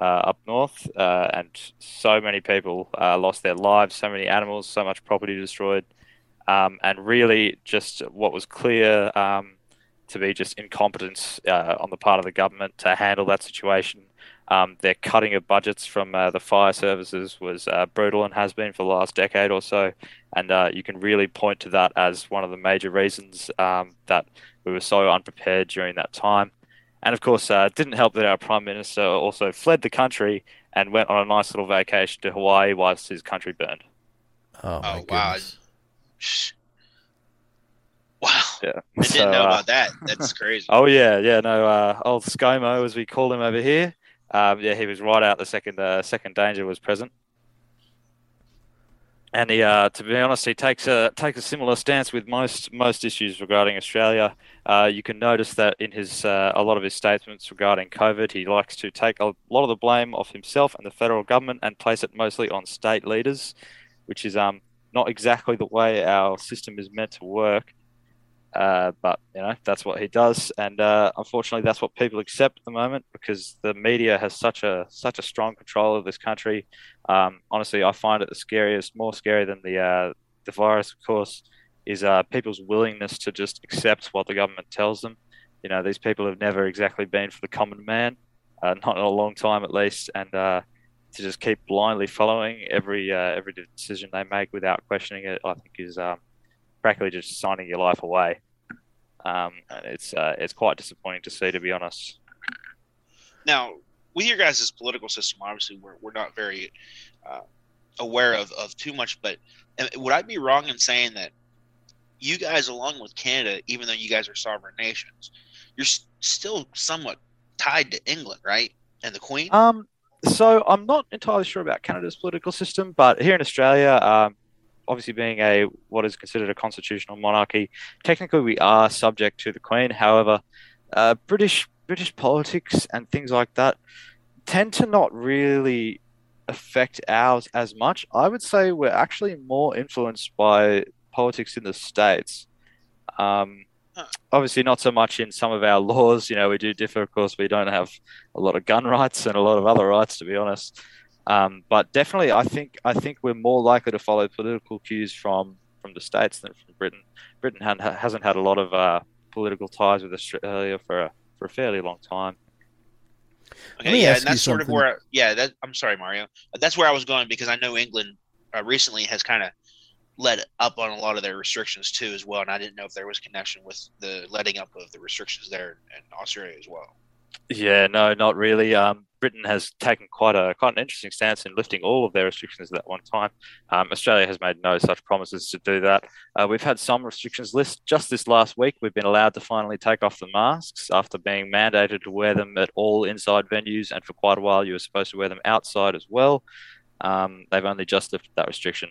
uh, up north, uh, and so many people uh, lost their lives, so many animals, so much property destroyed, um, and really just what was clear um, to be just incompetence uh, on the part of the government to handle that situation. Um, their cutting of budgets from uh, the fire services was uh, brutal and has been for the last decade or so. And uh, you can really point to that as one of the major reasons um, that we were so unprepared during that time. And of course, uh, it didn't help that our Prime Minister also fled the country and went on a nice little vacation to Hawaii whilst his country burned. Oh, oh wow. Wow. Yeah. I didn't know uh, about that. That's crazy. oh yeah, yeah. No, uh, old ScoMo, as we call him over here. Um, yeah, he was right out. The second uh, second danger was present, and he, uh, to be honest, he takes a takes a similar stance with most most issues regarding Australia. Uh, you can notice that in his uh, a lot of his statements regarding COVID, he likes to take a lot of the blame off himself and the federal government and place it mostly on state leaders, which is um not exactly the way our system is meant to work. Uh, but you know that's what he does, and uh, unfortunately, that's what people accept at the moment because the media has such a such a strong control of this country. Um, honestly, I find it the scariest, more scary than the uh, the virus, of course, is uh, people's willingness to just accept what the government tells them. You know, these people have never exactly been for the common man, uh, not in a long time at least, and to just keep blindly following every every decision they make without questioning it, I think is um, practically just signing your life away. Um, and it's uh, it's quite disappointing to see, to be honest. Now, with your guys' political system, obviously, we're, we're not very uh, aware of, of too much, but would I be wrong in saying that you guys, along with Canada, even though you guys are sovereign nations, you're still somewhat tied to England, right? And the Queen? Um, so I'm not entirely sure about Canada's political system, but here in Australia, um, obviously being a what is considered a constitutional monarchy, technically we are subject to the Queen. However, uh, British British politics and things like that tend to not really affect ours as much. I would say we're actually more influenced by politics in the states. Um, obviously, not so much in some of our laws. You know, we do differ. Of course, we don't have a lot of gun rights and a lot of other rights, to be honest. Um, but definitely, I think I think we're more likely to follow political cues from from the states than from Britain. Britain had, hasn't had a lot of uh, political ties with Australia for a, for a fairly long time. Okay, yeah, and that's sort something. of where, yeah, that, I'm sorry, Mario. That's where I was going because I know England uh, recently has kind of let up on a lot of their restrictions too, as well. And I didn't know if there was connection with the letting up of the restrictions there in Australia as well. Yeah, no, not really. Um, Britain has taken quite a quite an interesting stance in lifting all of their restrictions at that one time. Um, Australia has made no such promises to do that. Uh, we've had some restrictions list just this last week. We've been allowed to finally take off the masks after being mandated to wear them at all inside venues, and for quite a while you were supposed to wear them outside as well. Um, they've only just lifted that restriction.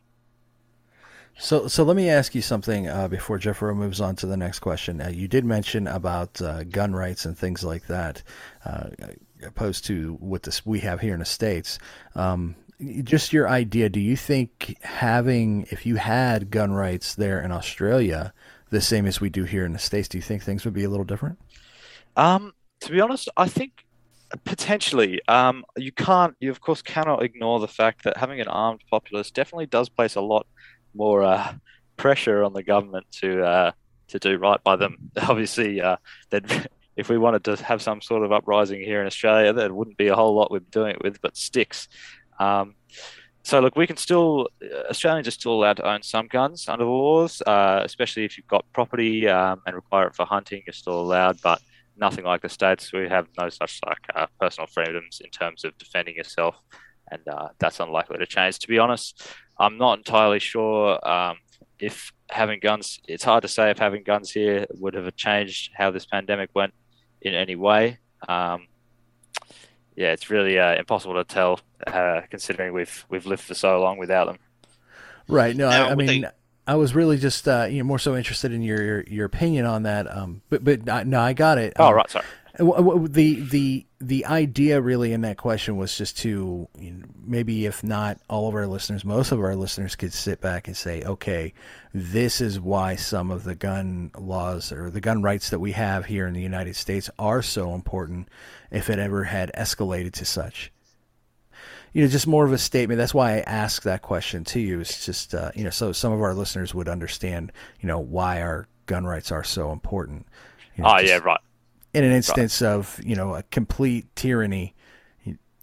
So, so let me ask you something uh, before Jeffro moves on to the next question. Uh, you did mention about uh, gun rights and things like that, uh, opposed to what this we have here in the states. Um, just your idea. Do you think having, if you had gun rights there in Australia, the same as we do here in the states, do you think things would be a little different? Um, to be honest, I think potentially. Um, you can't, you of course cannot ignore the fact that having an armed populace definitely does place a lot more uh, pressure on the government to uh, to do right by them. Obviously, uh, that if we wanted to have some sort of uprising here in Australia, there wouldn't be a whole lot we'd be doing it with, but sticks. Um, so look, we can still Australians are still allowed to own some guns under the laws, uh, especially if you've got property um, and require it for hunting. You're still allowed, but nothing like the states. We have no such like uh, personal freedoms in terms of defending yourself, and uh, that's unlikely to change. To be honest, I'm not entirely sure um, if having guns. It's hard to say if having guns here would have changed how this pandemic went in any way. Um, yeah, it's really uh, impossible to tell, uh, considering we've we've lived for so long without them. Right. No, now, I, I mean. They... I was really just uh, you know more so interested in your your opinion on that. Um, but but uh, no, I got it. Oh um, right, sorry. The the the idea really in that question was just to you know, maybe if not all of our listeners, most of our listeners could sit back and say, okay, this is why some of the gun laws or the gun rights that we have here in the United States are so important. If it ever had escalated to such, you know, just more of a statement. That's why I asked that question to you. It's just uh, you know, so some of our listeners would understand, you know, why our gun rights are so important. You know, oh just, yeah, right in an instance of you know a complete tyranny,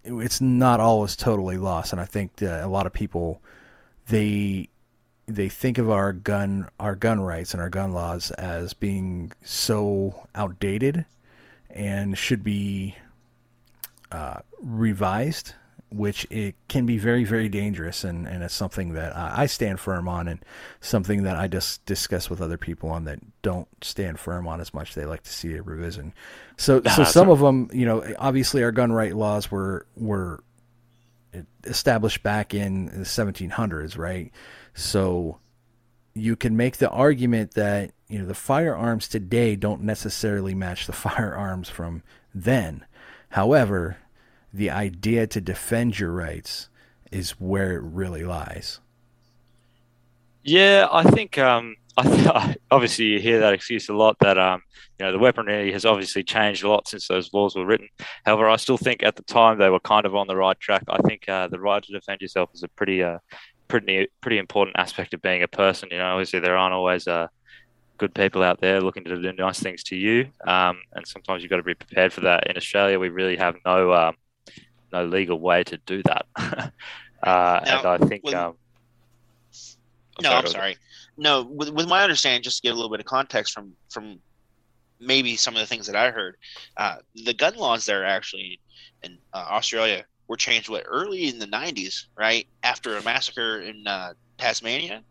it's not always totally lost. And I think a lot of people they they think of our gun our gun rights and our gun laws as being so outdated and should be uh, revised which it can be very, very dangerous, and, and it's something that I stand firm on, and something that I just discuss with other people on that don't stand firm on as much. They like to see a revision. So, ah, so some of them, you know, obviously our gun right laws were were established back in the 1700s, right? So you can make the argument that you know the firearms today don't necessarily match the firearms from then. However, the idea to defend your rights is where it really lies. Yeah, I think um, I th- obviously you hear that excuse a lot that um, you know the weaponry has obviously changed a lot since those laws were written. However, I still think at the time they were kind of on the right track. I think uh, the right to defend yourself is a pretty uh, pretty pretty important aspect of being a person. You know, obviously there aren't always uh, good people out there looking to do nice things to you, um, and sometimes you've got to be prepared for that. In Australia, we really have no um, no legal way to do that. uh, now, and I think. With, um, I'm no, sorry, I'm sorry. No, with, with my understanding, just to give a little bit of context from from maybe some of the things that I heard, uh, the gun laws there actually in uh, Australia were changed what early in the 90s, right after a massacre in uh, Tasmania.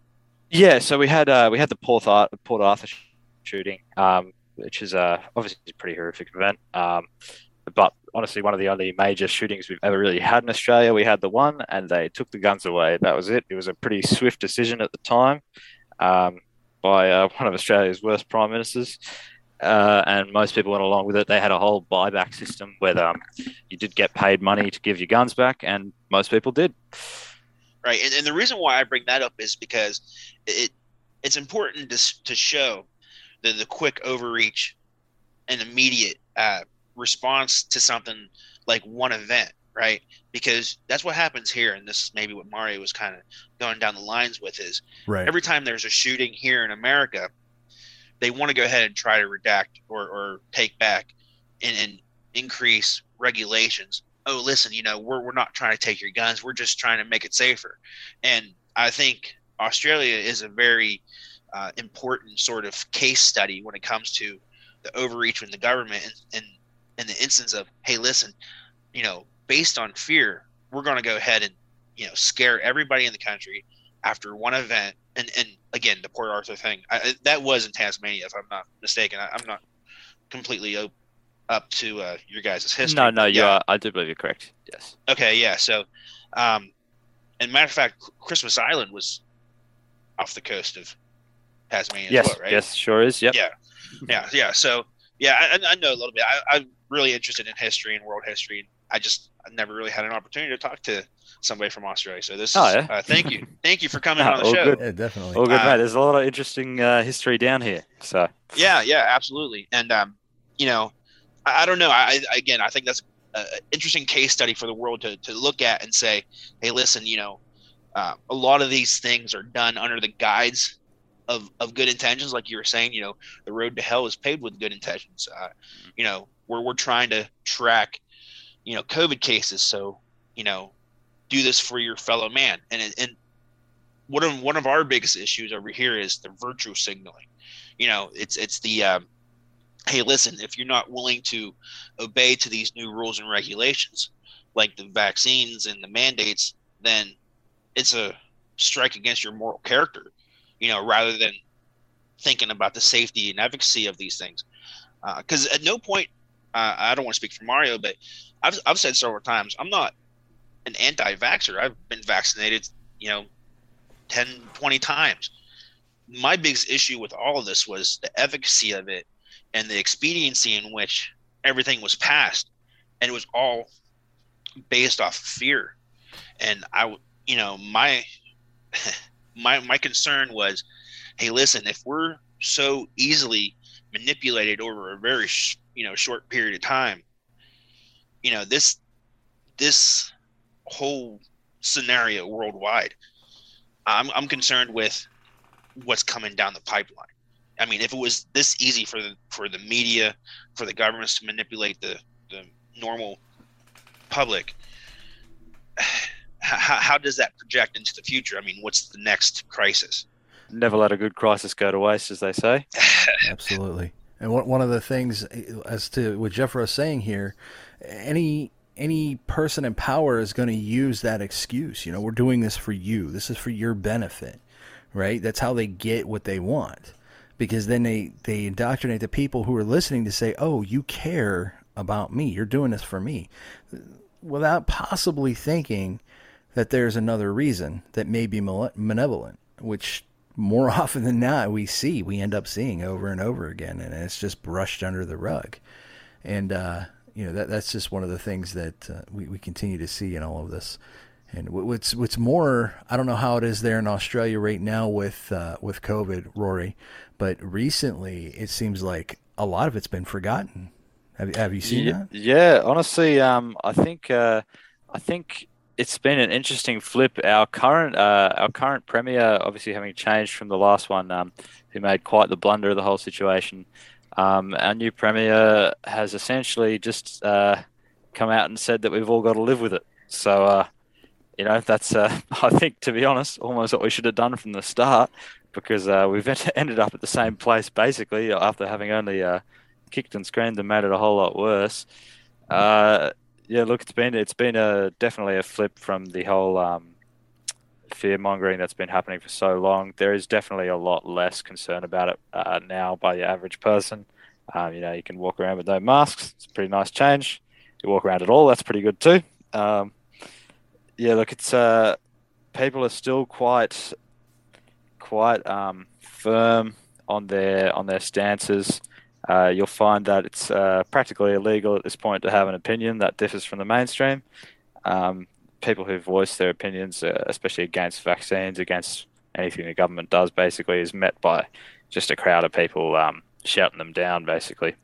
Yeah, so we had uh, we had the Port Arthur, Port Arthur shooting, um, which is uh, obviously a pretty horrific event. Um, but honestly one of the only major shootings we've ever really had in Australia. We had the one, and they took the guns away. That was it. It was a pretty swift decision at the time um, by uh, one of Australia's worst prime ministers. Uh, and most people went along with it. They had a whole buyback system where um, you did get paid money to give your guns back, and most people did. Right, and, and the reason why I bring that up is because it it's important to to show the the quick overreach and immediate uh, response to something like one event, right? Because that's what happens here, and this is maybe what Mario was kind of going down the lines with is right. every time there's a shooting here in America, they want to go ahead and try to redact or, or take back and, and increase regulations. Oh, listen, you know, we're, we're not trying to take your guns. We're just trying to make it safer. And I think Australia is a very uh, important sort of case study when it comes to the overreach from the government and, and in the instance of, hey, listen, you know, based on fear, we're going to go ahead and you know scare everybody in the country after one event. And and again, the Port Arthur thing I, that was in Tasmania, if I'm not mistaken. I, am not completely op- up to uh, your guys' history. No, no, you are. I do believe you're correct. Yes. Okay, yeah. So, um, and matter of fact, Christmas Island was off the coast of Tasmania. Yes, well, right? yes, sure is. Yep. Yeah, yeah, yeah. So, yeah, I, I know a little bit. I, I'm really interested in history and world history. I just I never really had an opportunity to talk to somebody from Australia. So this oh, is, yeah. uh, thank you, thank you for coming no, on the show. Good. Yeah, definitely. All good, Uh, mate. There's a lot of interesting uh, history down here. So Yeah, yeah, absolutely. And um, you know, I, I don't know. I, I again, I think that's an interesting case study for the world to to look at and say, hey, listen, you know, uh, a lot of these things are done under the guides of of good intentions, like you were saying. You know, the road to hell is paved with good intentions. Uh, you know, we're we're trying to track, you know, COVID cases. So, you know, do this for your fellow man. And and one of one of our biggest issues over here is the virtue signaling. You know, it's it's the um, hey, listen, if you're not willing to obey to these new rules and regulations, like the vaccines and the mandates, then it's a strike against your moral character. You know, rather than thinking about the safety and efficacy of these things. Because at no point, uh, I don't want to speak for Mario, but I've, I've said several times, I'm not an anti-vaxxer. I've been vaccinated, you know, 10, 20 times. My biggest issue with all of this was the efficacy of it and the expediency in which everything was passed. And it was all based off of fear. And I, you know, my, my, my concern was, hey, listen, if we're so easily manipulated over a very, sh- you know, short period of time, you know, this, this whole scenario worldwide, I'm, I'm concerned with what's coming down the pipeline. I mean, if it was this easy for the for the media, for the governments to manipulate the, the normal public, how, how does that project into the future? I mean, what's the next crisis? never let a good crisis go to waste, as they say. Absolutely. And one one of the things, eh, as to what Jeff was saying here, any any person in power is going to use that excuse. You know, we're doing this for you. This is for your benefit, right? That's how they get what they want, because then they they indoctrinate the people who are listening to say, "Oh, you care about me. You're doing this for me," without possibly thinking that there's another reason that may be malevolent, which more often than not we see we end up seeing over and over again and it's just brushed under the rug. And uh, you know that that's just one of the things that uh, we, we continue to see in all of this. And what's what's more I don't know how it is there in Australia right now with uh, with COVID Rory but recently it seems like a lot of it's been forgotten. Have, have you seen Ye- that? Yeah, honestly, um, I think uh, I think it's been an interesting flip. Our current uh, our current premier, obviously having changed from the last one, um, who made quite the blunder of the whole situation. Um, our new premier has essentially just uh, come out and said that we've all got to live with it. So, uh, you know, that's uh, I think, to be honest, almost what we should have done from the start, because uh, we've ended up at the same place basically after having only uh, kicked and screamed and made it a whole lot worse. Uh, yeah, look, it's been it's been a definitely a flip from the whole um, fear mongering that's been happening for so long. There is definitely a lot less concern about it uh, now by the average person. Um, you know, you can walk around with no masks. It's a pretty nice change. You walk around at all, that's pretty good too. Um, yeah, look, it's uh, people are still quite quite um, firm on their on their stances. Uh, you'll find that it's uh, practically illegal at this point to have an opinion that differs from the mainstream. Um, people who voice their opinions, uh, especially against vaccines, against anything the government does, basically is met by just a crowd of people um, shouting them down, basically.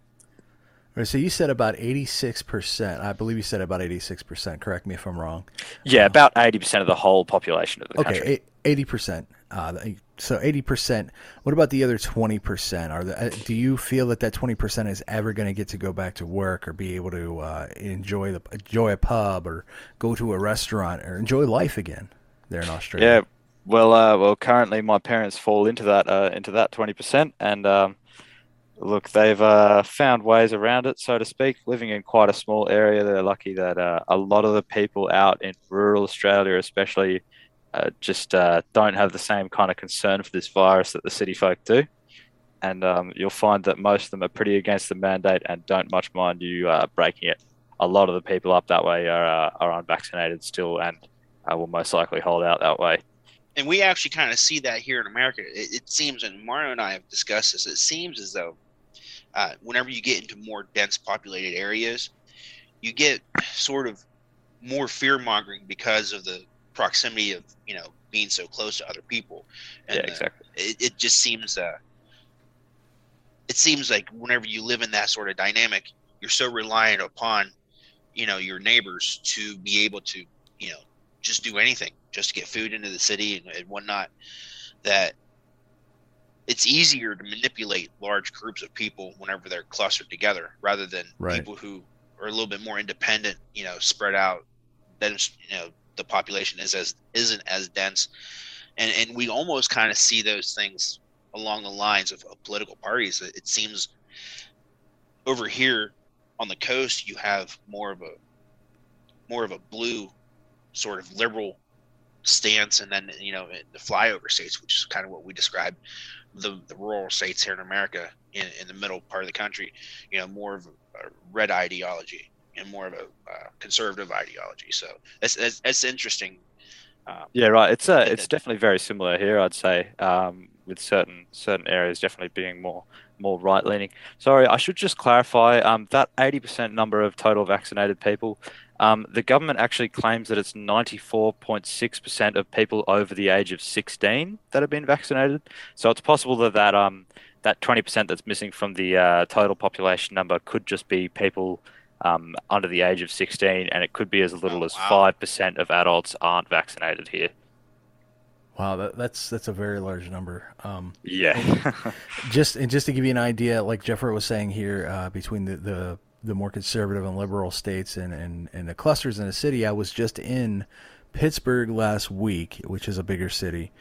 Right, so you said about 86% I believe you said about 86% correct me if I'm wrong Yeah, about 80% of the whole population of the okay country. eighty percent. Uh, so eighty percent. What about the other twenty percent? Are the, uh, do you feel that that twenty percent is ever going to get to go back to work or be able to uh, enjoy the enjoy a pub or go to a restaurant or enjoy life again there in Australia? Yeah, well, uh, well, currently my parents fall into that uh, into that twenty percent, and um, look, they've uh, found ways around it, so to speak. Living in quite a small area, they're lucky that a lot of the people out in rural Australia, especially, uh, just uh, don't have the same kind of concern for this virus that the city folk do. And um, you'll find that most of them are pretty against the mandate and don't much mind you uh, breaking it. A lot of the people up that way are, uh, are unvaccinated still and will most likely hold out that way and we actually kind of see that here in America. It, it, seems, and Mario and I have discussed this. It seems as though uh, whenever you get into more dense populated areas, you get sort of more fear mongering because of the proximity of you know being so close to other people. And, yeah, exactly. Uh, it, it just seems uh, it seems like whenever you live in that sort of dynamic, you're so reliant upon you know your neighbors to be able to you know just do anything just to get food into the city and, and whatnot that it's easier to manipulate large groups of people whenever they're clustered together rather than right. people who are a little bit more independent, you know, spread out. Then you know the population is as isn't as dense, and and we almost kind of see those things along the lines of, of political parties. It, it seems over here on the coast you have more of a more of a blue sort of liberal stance, and then you know the flyover states, which is kind of what we describe the, the rural states here in America, in, in the middle part of the country, you know, more of a red ideology and more of a uh, conservative ideology. So that's that's, that's interesting. Um, yeah, right. It's uh, it's definitely very similar here. I'd say um, with certain certain areas definitely being more more right leaning. Sorry, I should just clarify um, that eighty percent number of total vaccinated people um, the government actually claims that it's 94.6% of people over the age of 16 that have been vaccinated. So it's possible that that, um, that 20% that's missing from the uh, total population number could just be people um, under the age of 16, and it could be as little oh, as wow. 5% of adults aren't vaccinated here. Wow, that, that's that's a very large number. Um, yeah. just and just to give you an idea, like Jeffrey was saying here, uh, between the, the the more conservative and liberal states and, and, and the clusters in the city. I was just in Pittsburgh last week, which is a bigger city.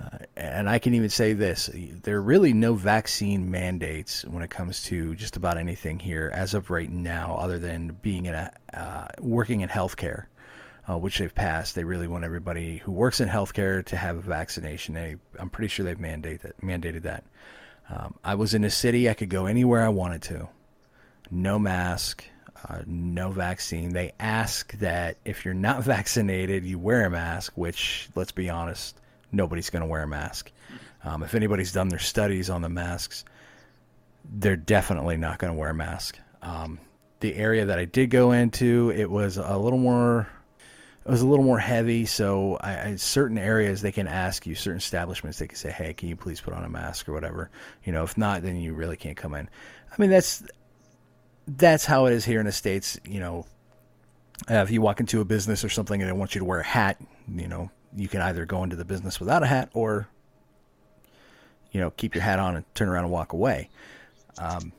Uh, and I can even say this there are really no vaccine mandates when it comes to just about anything here as of right now, other than being in a, uh, working in healthcare, uh, which they've passed. They really want everybody who works in healthcare to have a vaccination. They, I'm pretty sure they've mandated, mandated that. Um, I was in a city, I could go anywhere I wanted to no mask, uh, no vaccine. They ask that if you're not vaccinated, you wear a mask, which, let's be honest, nobody's going to wear a mask. Um, if anybody's done their studies on the masks, they're definitely not going to wear a mask. Um, the area that I did go into, it was a little more. It was a little more heavy, so I, I, certain areas they can ask you, certain establishments they can say, "Hey, can you please put on a mask or whatever?" You know, if not, then you really can't come in. I mean, that's that's how it is here in the states. You know, uh, if you walk into a business or something and they want you to wear a hat, you know, you can either go into the business without a hat or, you know, keep your hat on and turn around and walk away. Um,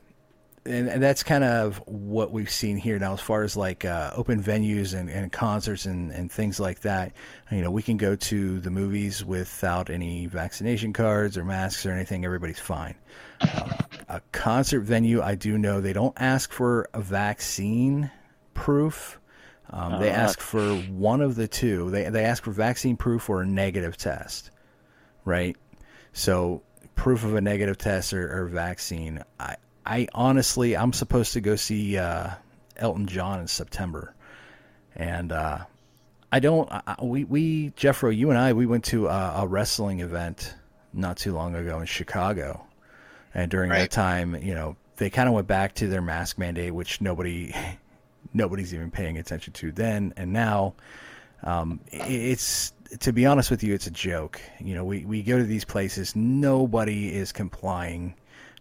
and, and, that's kind of what we've seen here now, as far as like uh, open venues and, and concerts and, and things like that. You know, we can go to the movies without any vaccination cards or masks or anything. Everybody's fine. Um, a concert venue, I do know they don't ask for a vaccine proof. Um, they uh, ask for one of the two. They they ask for vaccine proof or a negative test, right? So proof of a negative test or, or vaccine. I I honestly I'm supposed to go see uh, Elton John in September, and uh, I don't. I, we we Jeffro, you and I we went to a, a wrestling event not too long ago in Chicago and during right. that time, you know, they kind of went back to their mask mandate, which nobody, nobody's even paying attention to then. And now, um, it's to be honest with you, it's a joke. You know, we we go to these places, nobody is complying,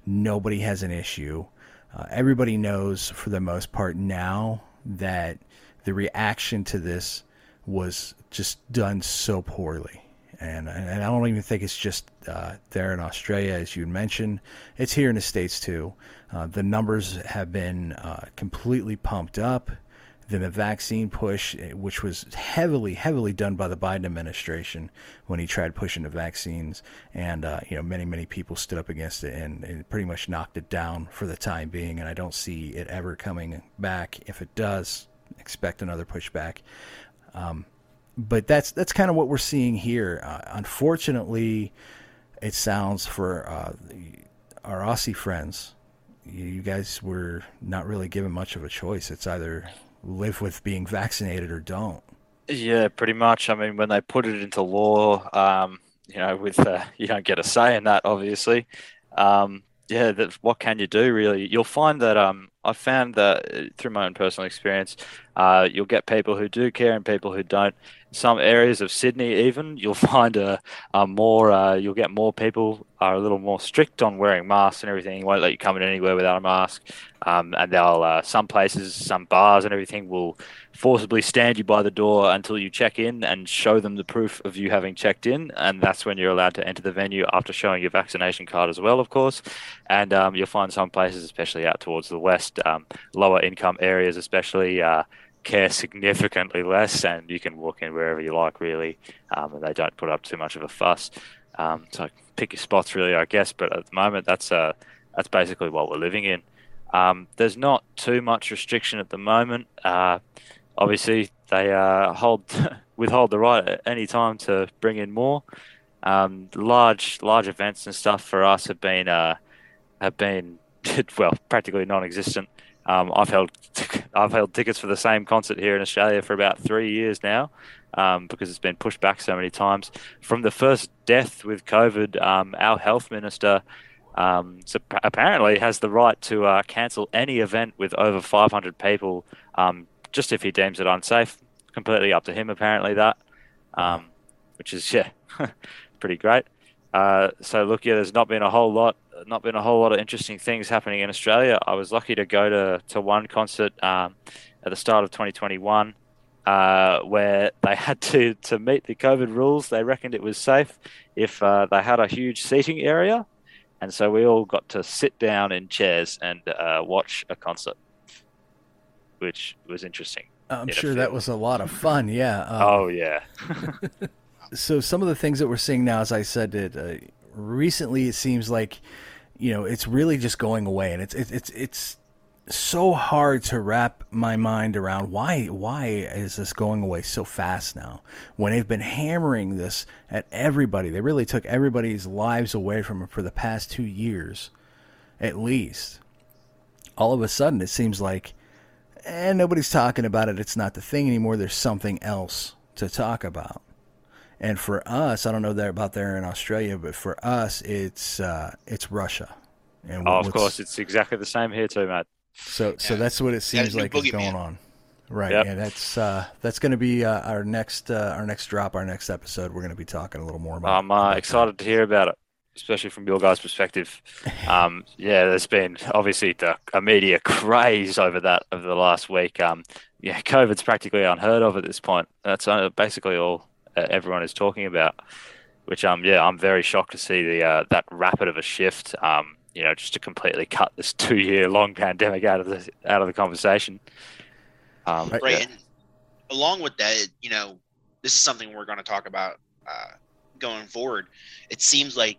nobody has an issue. Uh, everybody knows, for the most part, now that the reaction to this was just done so poorly and and I don't even think it's just uh, there in Australia, as you mentioned. It's here in the states too. Uh, the numbers have been uh, completely pumped up, than the vaccine push, eh, which was heavily, heavily done by the Biden administration when he tried pushing the vaccines, and uh, you know many, many people stood up against it and, and pretty much knocked it down for the time being. And I don't see it ever coming back. If it does, expect another pushback. Um, but that's that's kind of what we're seeing here. Uh, unfortunately, it sounds for uh, our Aussie friends, you guys were not really given much of a choice. It's either live with being vaccinated or don't. Yeah, pretty much. I mean, when they put it into law, um, you know, with uh, you don't get a say in that, obviously. Um, yeah, that, what can you do really? You'll find that um, I found that uh, through my own personal experience, uh, you'll get people who do care and people who don't. Some areas of Sydney, even you'll find a, a more uh, you'll get more people are a little more strict on wearing masks and everything. Won't let you come in anywhere without a mask. Um, and they'll uh, some places, some bars and everything will forcibly stand you by the door until you check in and show them the proof of you having checked in, and that's when you're allowed to enter the venue after showing your vaccination card as well, of course. And um, you'll find some places, especially out towards the west, um, lower income areas, especially. Uh, care significantly less, and you can walk in wherever you like, really, um, and they don't put up too much of a fuss. Um, so pick your spots, really, I guess. But at the moment, that's uh, that's basically what we're living in. Um, there's not too much restriction at the moment. Uh, obviously, they uh, hold withhold the right at any time to bring in more. Um, large large events and stuff for us have been uh, have been well practically non-existent. Um, I've held I've held tickets for the same concert here in Australia for about three years now. Um, because it's been pushed back so many times. From the first death with COVID, um, our health minister um, so apparently has the right to uh, cancel any event with over 500 people, um, just if he deems it unsafe. Completely up to him, apparently that, um, which is yeah, pretty great. Uh, so look, yeah, there's not been a whole lot, not been a whole lot of interesting things happening in Australia. I was lucky to go to to one concert um, at the start of 2021. Uh, where they had to, to meet the COVID rules. They reckoned it was safe if uh, they had a huge seating area and so we all got to sit down in chairs and uh, watch a concert, which was interesting. I'm sure that was a lot of fun. Yeah. Um, oh yeah. so some of the things that we're seeing now, as I said, it, uh, recently it seems like you know it's really just going away, and it's it's it's it's so hard to wrap my mind around why why is this going away so fast now when they've been hammering this at everybody. They really took everybody's lives away from it for the past 2 years at least. All of a sudden it seems like and eh, nobody's talking about it. It's not the thing anymore. There's something else to talk about and for us I don't know that about there in Australia but for us it's uh, it's Russia and oh, of course it's exactly the same here too Matt so yeah. so that's what it seems like is going man. on. Right. Yep. Yeah, that's uh, that's going to be uh, our next uh, our next drop, our next episode. We're going to be talking a little more about. I'm uh, excited that. to hear about it, especially from your guys' perspective. Um, yeah, there's been obviously the, a media craze over that over the last week. Um, yeah, COVID's practically unheard of at this point. That's uh, basically all everyone is talking about. Which um yeah, I'm very shocked to see the uh, that rapid of a shift. Um, you know, just to completely cut this two-year long pandemic out of the out of the conversation. Um, right. Yeah. And along with that, you know, this is something we're going to talk about uh, going forward. It seems like,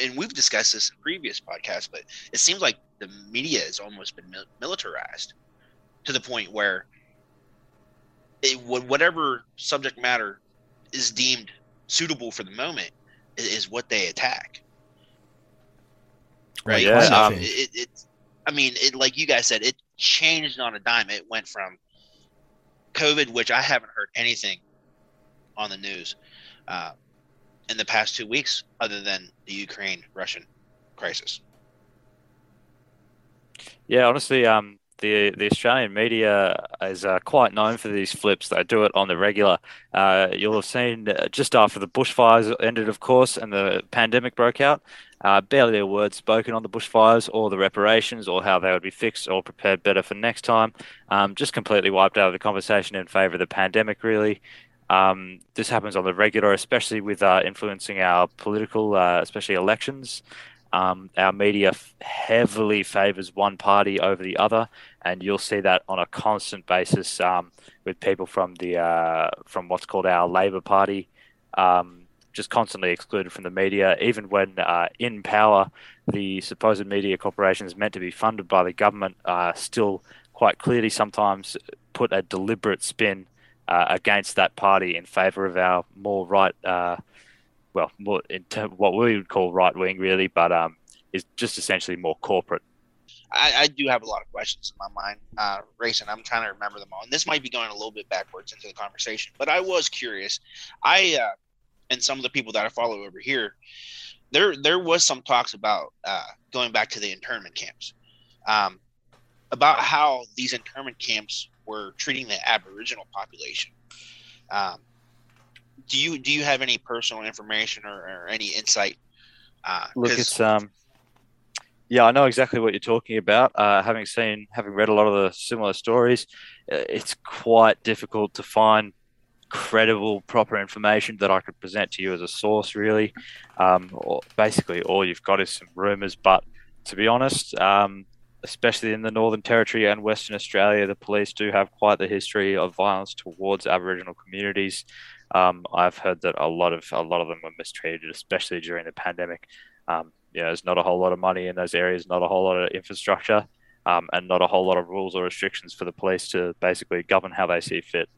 and we've discussed this in previous podcasts, but it seems like the media has almost been militarized to the point where it, whatever subject matter is deemed suitable for the moment is what they attack right? Yeah. So um, it, it, I mean, it like you guys said, it changed on a dime. It went from COVID, which I haven't heard anything on the news uh, in the past two weeks, other than the Ukraine Russian crisis. Yeah, honestly, um, the the Australian media is uh, quite known for these flips. They do it on the regular. Uh, you'll have seen uh, just after the bushfires ended, of course, and the pandemic broke out. Uh, barely a word spoken on the bushfires or the reparations or how they would be fixed or prepared better for next time. Um, just completely wiped out of the conversation in favour of the pandemic, really. Um, this happens on the regular, especially with uh, influencing our political, uh, especially elections. Um, our media heavily favours one party over the other, and you'll see that on a constant basis um, with people from the uh, from what's called our Labor Party, um, just constantly excluded from the media. Even when uh, in power, the supposed media corporations meant to be funded by the government uh, still quite clearly sometimes put a deliberate spin uh, against that party in favour of our more right uh, well, more into what we would call right wing, really, but um, is just essentially more corporate. I, I, do have a lot of questions in my mind, uh, racing. I'm trying to remember them all, and this might be going a little bit backwards into the conversation, but I was curious. I uh, and some of the people that I follow over here, there there was some talks about uh, going back to the internment camps, um, about how these internment camps were treating the Aboriginal population. Um, do you do you have any personal information or, or any insight? Uh, Look, it's um, yeah, I know exactly what you're talking about. Uh, having seen, having read a lot of the similar stories, uh, it's quite difficult to find credible, proper information that I could present to you as a source. Really, um, or basically, all you've got is some rumours. But to be honest, um, especially in the Northern Territory and Western Australia, the police do have quite the history of violence towards Aboriginal communities. Um, I've heard that a lot of a lot of them were mistreated, especially during the pandemic. Um, you know, there's not a whole lot of money in those areas, not a whole lot of infrastructure, um, and not a whole lot of rules or restrictions for the police to basically govern how they see fit.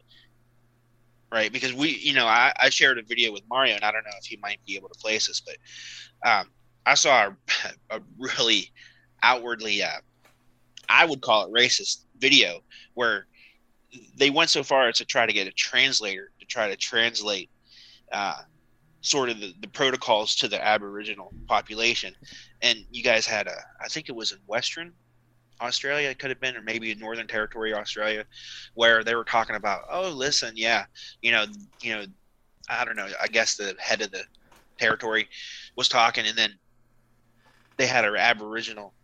Right, because we, you know, I, I shared a video with Mario, and I don't know if he might be able to place this, but um, I saw a, a really outwardly, uh, I would call it racist video where they went so far as to try to get a translator try to translate uh, sort of the, the protocols to the Aboriginal population. And you guys had a, I think it was in Western Australia, it could have been, or maybe in Northern Territory, Australia, where they were talking about, oh, listen, yeah, you know, you know, I don't know, I guess the head of the territory was talking, and then they had an Aboriginal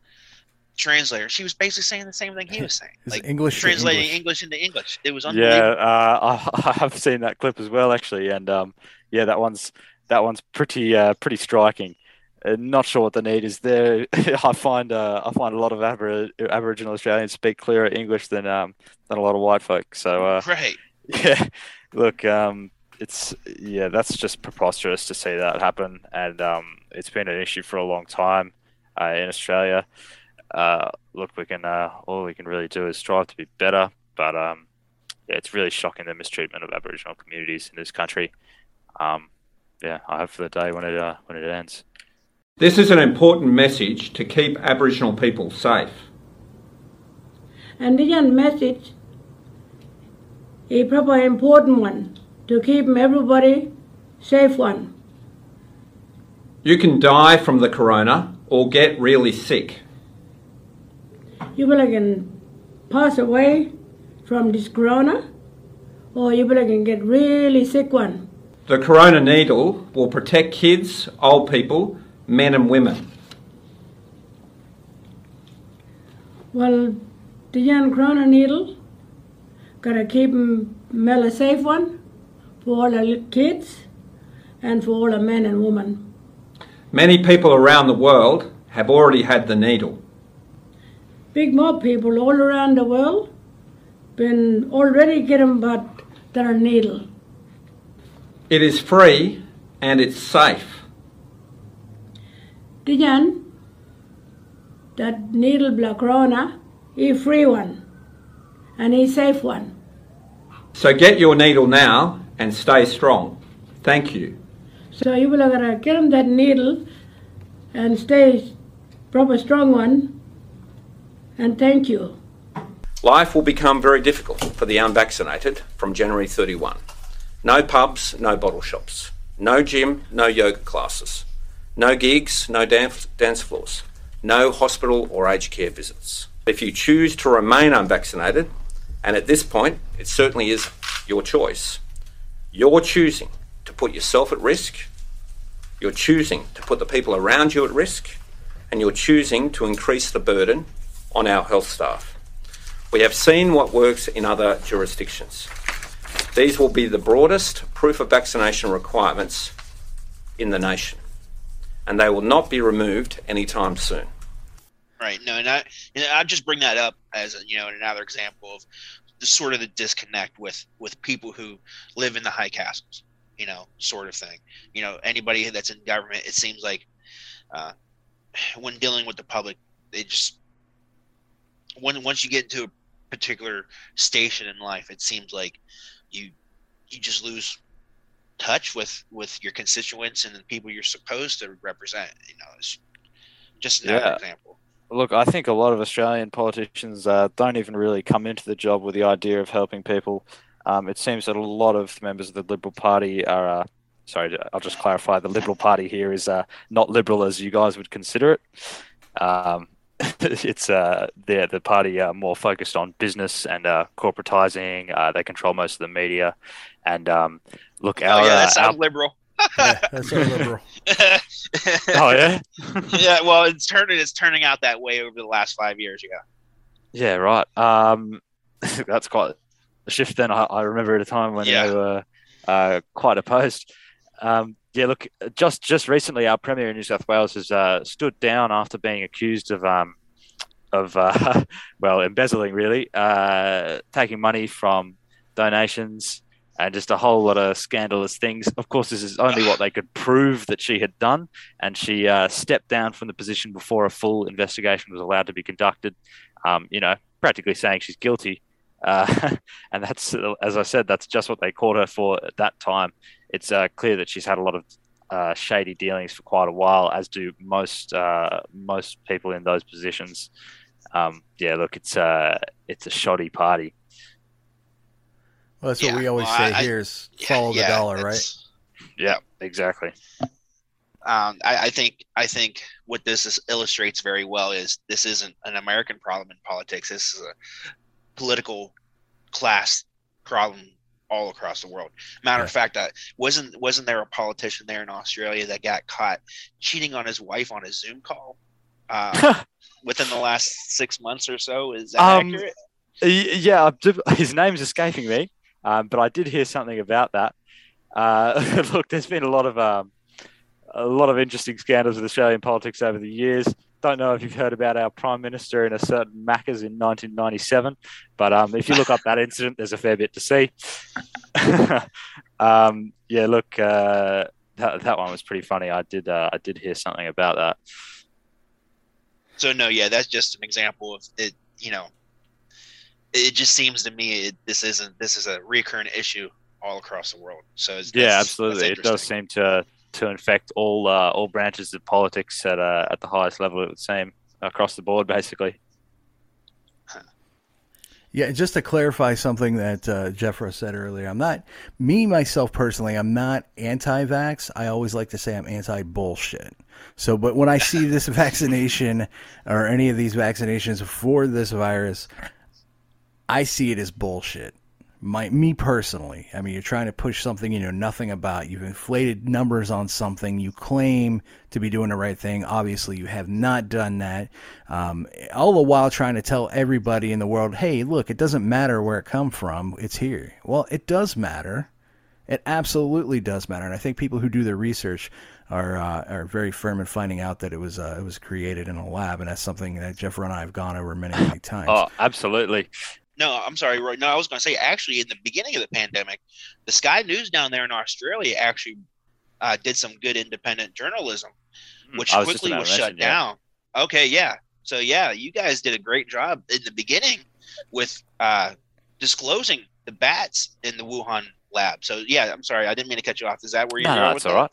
translator. She was basically saying the same thing he was saying, like English translating English. English. into English. It was unbelievable. Yeah, uh, I, I, have seen that clip as well, actually, and um, yeah, that one's that one's pretty uh, pretty striking. Uh, not sure what the need is there. I find uh, I find a lot of Abor- Aboriginal Australians speak clearer English than um, than a lot of white folk. So uh, right, yeah. Look, um, it's yeah, that's just preposterous to see that happen, and um, it's been an issue for a long time uh, in Australia uh, look, we can uh, all we can really do is strive to be better. But um, yeah, it's really shocking the mistreatment of Aboriginal communities in this country. Um, yeah, I hope for the day when it uh, when it ends. This is an important message to keep Aboriginal people safe. And this message a proper important one to keep everybody safe one. You can die from the corona or get really sick you will can pass away from this corona or you will can get really sick one. The corona needle will protect kids, old people, men and women. Well, the young corona needle gotta keep them a safe one for all the kids and for all the men and women. Many people around the world have already had the needle big mob people all around the world been already getting but their needle. It is free and it's safe. Dijan, that needle black corona, a free one and a safe one. So get your needle now and stay strong. Thank you. So you will get that needle and stay proper strong one and thank you. Life will become very difficult for the unvaccinated from January 31. No pubs, no bottle shops. No gym, no yoga classes. No gigs, no dance, dance floors. No hospital or aged care visits. If you choose to remain unvaccinated, and at this point it certainly is your choice, you're choosing to put yourself at risk, you're choosing to put the people around you at risk, and you're choosing to increase the burden on our health staff. We have seen what works in other jurisdictions. These will be the broadest proof of vaccination requirements in the nation. and they will not be removed anytime soon. Right. No, and I I just bring that up as a, you know another example of the sort of the disconnect with with people who live in the high castles, you know, sort of thing. You know, anybody that's in government, it seems like uh, when dealing with the public, they just when once you get into a particular station in life, it seems like you you just lose touch with with your constituents and the people you're supposed to represent. You know, it's just another yeah. example. Look, I think a lot of Australian politicians uh, don't even really come into the job with the idea of helping people. Um, it seems that a lot of members of the Liberal Party are. Uh, sorry, I'll just clarify. The Liberal Party here is uh, not liberal as you guys would consider it. Um, it's uh, the the party are more focused on business and uh, corporatizing. Uh, they control most of the media, and um, look, our, oh yeah, that sounds our, liberal yeah, that's so liberal. oh yeah, yeah. Well, it's turning it's turning out that way over the last five years. Yeah. Yeah. Right. Um, that's quite a shift. Then I, I remember at a time when yeah. they were uh, quite opposed. Um, yeah. Look, just just recently, our premier in New South Wales has uh, stood down after being accused of um, of uh, well embezzling, really, uh, taking money from donations and just a whole lot of scandalous things. Of course, this is only what they could prove that she had done, and she uh, stepped down from the position before a full investigation was allowed to be conducted. Um, you know, practically saying she's guilty, uh, and that's as I said, that's just what they caught her for at that time. It's uh, clear that she's had a lot of uh, shady dealings for quite a while, as do most uh, most people in those positions. Um, yeah, look, it's a uh, it's a shoddy party. Well, that's yeah, what we always well, say I, here is follow yeah, the dollar, right? Yeah, exactly. Um, I, I, think I think what this is, illustrates very well is this isn't an American problem in politics. This is a political class problem all across the world. Matter yeah. of fact, uh, wasn't wasn't there a politician there in Australia that got caught cheating on his wife on a Zoom call uh, within the last six months or so? Is that um, accurate? Yeah, his name's escaping me. Um, but I did hear something about that. Uh, look, there's been a lot of um, a lot of interesting scandals with Australian politics over the years. Don't know if you've heard about our prime minister in a certain Macca's in 1997, but um, if you look up that incident, there's a fair bit to see. um, yeah, look, uh, that that one was pretty funny. I did uh, I did hear something about that. So no, yeah, that's just an example of it. You know, it just seems to me it, this isn't this is a recurrent issue all across the world. So yeah, absolutely, it does seem to to infect all uh, all branches of politics at uh, at the highest level. It would seem across the board, basically. Yeah, just to clarify something that uh, Jeffro said earlier, I'm not me myself personally. I'm not anti-vax. I always like to say I'm anti-bullshit. So, but when I see this vaccination or any of these vaccinations for this virus, I see it as bullshit. My me personally, I mean, you're trying to push something you know nothing about. You've inflated numbers on something you claim to be doing the right thing. Obviously, you have not done that. Um, all the while trying to tell everybody in the world, "Hey, look, it doesn't matter where it come from; it's here." Well, it does matter. It absolutely does matter, and I think people who do their research are uh, are very firm in finding out that it was uh, it was created in a lab, and that's something that Jeff and I have gone over many many times. Oh, absolutely. No, I'm sorry, Roy. No, I was going to say actually in the beginning of the pandemic, the Sky News down there in Australia actually uh, did some good independent journalism, hmm, which was quickly was shut yeah. down. Okay, yeah. So yeah, you guys did a great job in the beginning with uh, disclosing the bats in the Wuhan lab. So yeah, I'm sorry, I didn't mean to cut you off. Is that where you're? No, no that's all right.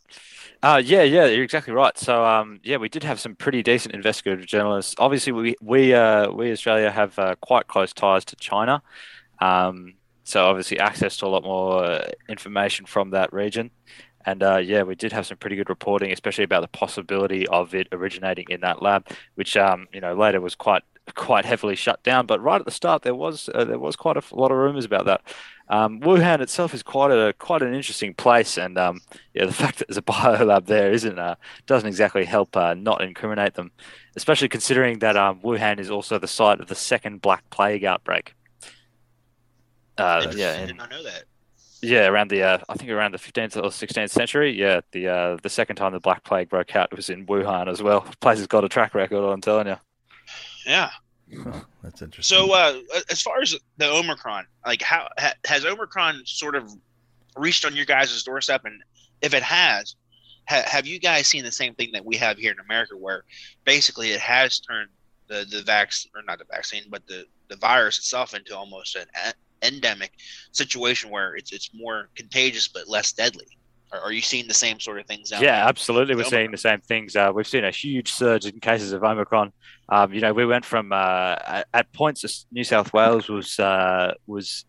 Uh, yeah, yeah, you're exactly right. So, um, yeah, we did have some pretty decent investigative journalists. Obviously, we we uh, we Australia have uh, quite close ties to China, um, so obviously access to a lot more uh, information from that region. And uh, yeah, we did have some pretty good reporting, especially about the possibility of it originating in that lab, which um, you know later was quite quite heavily shut down. But right at the start, there was uh, there was quite a lot of rumors about that. Um, Wuhan itself is quite a quite an interesting place, and um, yeah, the fact that there's a biolab there isn't uh, doesn't exactly help uh, not incriminate them, especially considering that um, Wuhan is also the site of the second Black Plague outbreak. Uh, yeah, I did not know that. Yeah, around the uh, I think around the 15th or 16th century. Yeah, the uh, the second time the Black Plague broke out was in Wuhan as well. The place has got a track record. I'm telling you. Yeah. That's interesting. So, uh, as far as the Omicron, like how ha, has Omicron sort of reached on your guys' doorstep, and if it has, ha, have you guys seen the same thing that we have here in America, where basically it has turned the the vaccine or not the vaccine, but the the virus itself into almost an endemic situation where it's it's more contagious but less deadly. Are, are you seeing the same sort of things? yeah, there? absolutely. We're Omicron? seeing the same things. Uh, we've seen a huge surge in cases of Omicron. Um, you know, we went from uh, at, at, points New South Wales was uh, was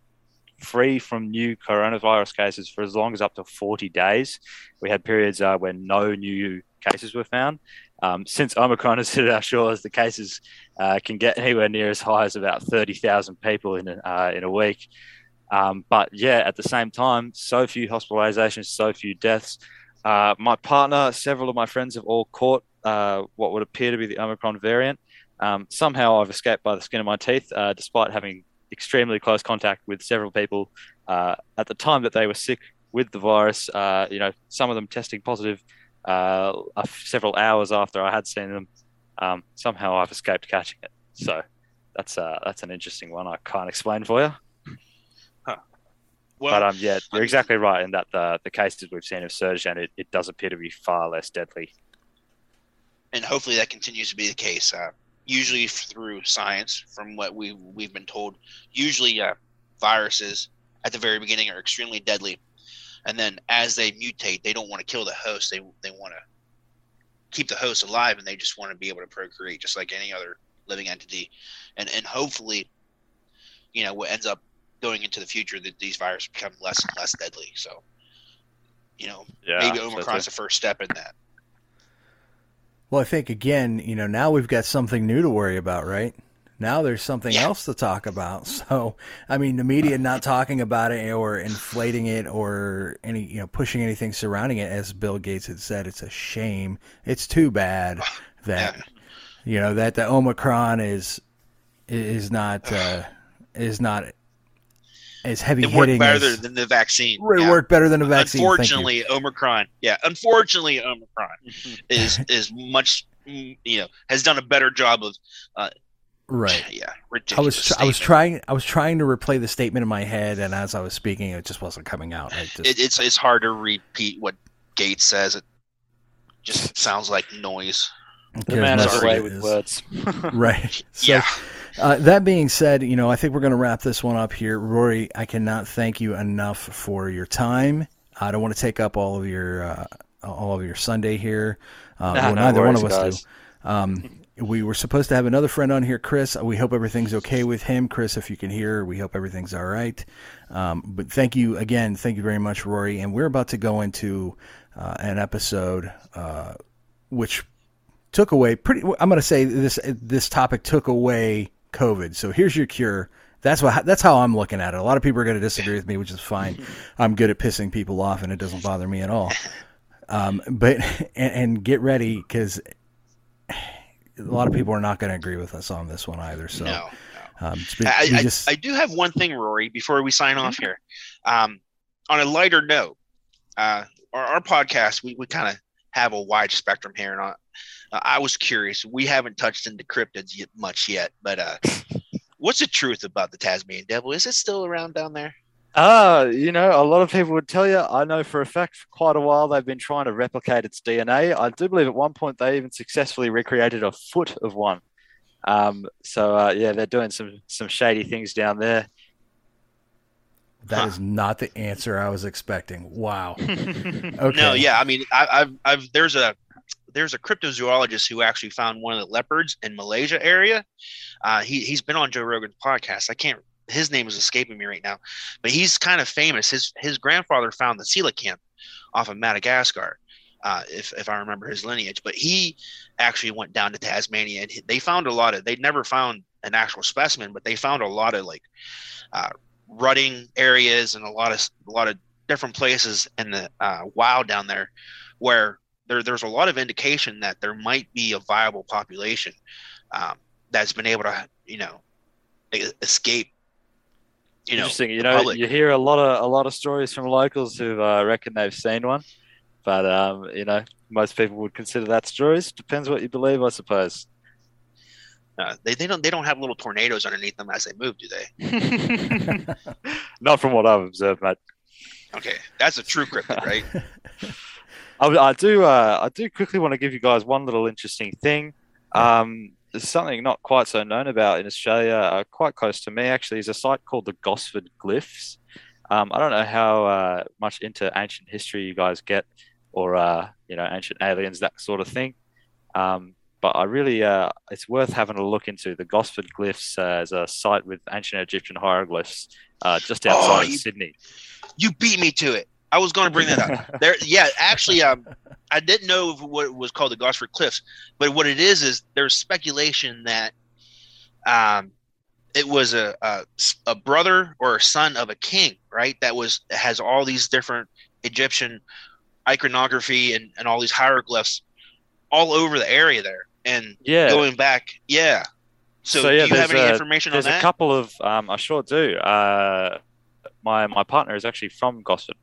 free from new coronavirus cases for as long as up to 40 days. We had periods uh, where no new cases were found. Um, since Omicron has hit our shores, the cases uh, can get anywhere near as high as about 30,000 people in a, uh, in a week. Um, but yeah, at the same time, so few hospitalizations, so few deaths. Uh, my partner, several of my friends have all caught uh, what would appear to be the Omicron variant. Um, somehow I've escaped by the skin of my teeth, uh, despite having extremely close contact with several people uh, at the time that they were sick with the virus. you know, some of them testing positive uh, several hours after I had seen them. Um, somehow I've escaped catching it. So that's uh, that's an interesting one. I can't explain for you. Well, but um, yeah, you're exactly right in that the the cases we've seen have surged, and it, it does appear to be far less deadly. And hopefully that continues to be the case. Uh, usually through science, from what we we've been told, usually uh, viruses at the very beginning are extremely deadly, and then as they mutate, they don't want to kill the host. They they want to keep the host alive, and they just want to be able to procreate, just like any other living entity. And and hopefully, you know, what ends up going into the future that these viruses become less and less deadly. So, you know, yeah, maybe Omicron is the first step in that. Well, I think again, you know, now we've got something new to worry about, right? Now there's something yeah. else to talk about. So, I mean, the media not talking about it or inflating it or any, you know, pushing anything surrounding it, as Bill Gates had said, it's a shame. It's too bad that, you know, that the Omicron is is not uh, is not as heavy it hitting. better as, than the vaccine. It yeah. worked better than the vaccine. Unfortunately, Omicron. Yeah, unfortunately, Omicron is is much you know has done a better job of uh, Right. Yeah. I was I was trying I was trying to replay the statement in my head, and as I was speaking, it just wasn't coming out. Just... It, it's it's hard to repeat what Gates says. It just sounds like noise. The man has a way with words. right. So, yeah. Uh, that being said, you know, I think we're going to wrap this one up here. Rory, I cannot thank you enough for your time. I don't want to take up all of your uh, all of your Sunday here. Uh, nah, well, no neither worries, one of us guys. do. Um, we were supposed to have another friend on here, Chris. We hope everything's okay with him. Chris, if you can hear, we hope everything's all right. Um, but thank you again. Thank you very much, Rory. And we're about to go into uh, an episode uh, which took away pretty. I'm going to say this this topic took away COVID. So here's your cure. That's what that's how I'm looking at it. A lot of people are going to disagree with me, which is fine. I'm good at pissing people off, and it doesn't bother me at all. Um, but and, and get ready because a lot of people are not going to agree with us on this one either. So, no, no. Um, been, I, I, just... I, do have one thing, Rory, before we sign off here. Um, on a lighter note, uh, our, our, podcast, we, we kind of have a wide spectrum here. And I was curious. We haven't touched into cryptids yet, much yet, but uh, what's the truth about the Tasmanian devil? Is it still around down there? Uh, you know, a lot of people would tell you. I know for a fact for quite a while they've been trying to replicate its DNA. I do believe at one point they even successfully recreated a foot of one. Um, so uh, yeah, they're doing some some shady things down there. That huh. is not the answer I was expecting. Wow. okay. No, yeah, I mean, I, I've, I've, there's a, there's a cryptozoologist who actually found one of the leopards in Malaysia area. Uh, he he's been on Joe Rogan's podcast. I can't his name is escaping me right now, but he's kind of famous. His his grandfather found the coelacanth off of Madagascar, uh, if if I remember his lineage. But he actually went down to Tasmania and they found a lot of. They never found an actual specimen, but they found a lot of like uh, rutting areas and a lot of a lot of different places in the uh, wild down there where there, there's a lot of indication that there might be a viable population um, that's been able to you know escape you know, Interesting. You know, public. you hear a lot of a lot of stories from locals who uh, reckon they've seen one, but um, you know, most people would consider that stories. Depends what you believe, I suppose. Uh, they, they don't they don't have little tornadoes underneath them as they move, do they? Not from what I've observed, mate. Okay, that's a true cryptid, right? I, I do. Uh, I do quickly want to give you guys one little interesting thing. Um, there's something not quite so known about in Australia, uh, quite close to me actually, is a site called the Gosford Glyphs. Um, I don't know how uh, much into ancient history you guys get, or uh, you know, ancient aliens, that sort of thing. Um, but I really, uh, it's worth having a look into the Gosford Glyphs uh, as a site with ancient Egyptian hieroglyphs uh, just outside Oh, of you- Sydney. You beat me to it. I was going to bring that up. There, yeah, actually, um, I didn't know what it was called the Gosford Cliffs, but what it is is there's speculation that um, it was a, a a brother or a son of a king, right? That was has all these different Egyptian iconography and, and all these hieroglyphs all over the area there. And Yeah. going back, yeah. So, do you have any a- information on There's a couple of, um, I sure do. Uh, my my partner is actually from Gosford,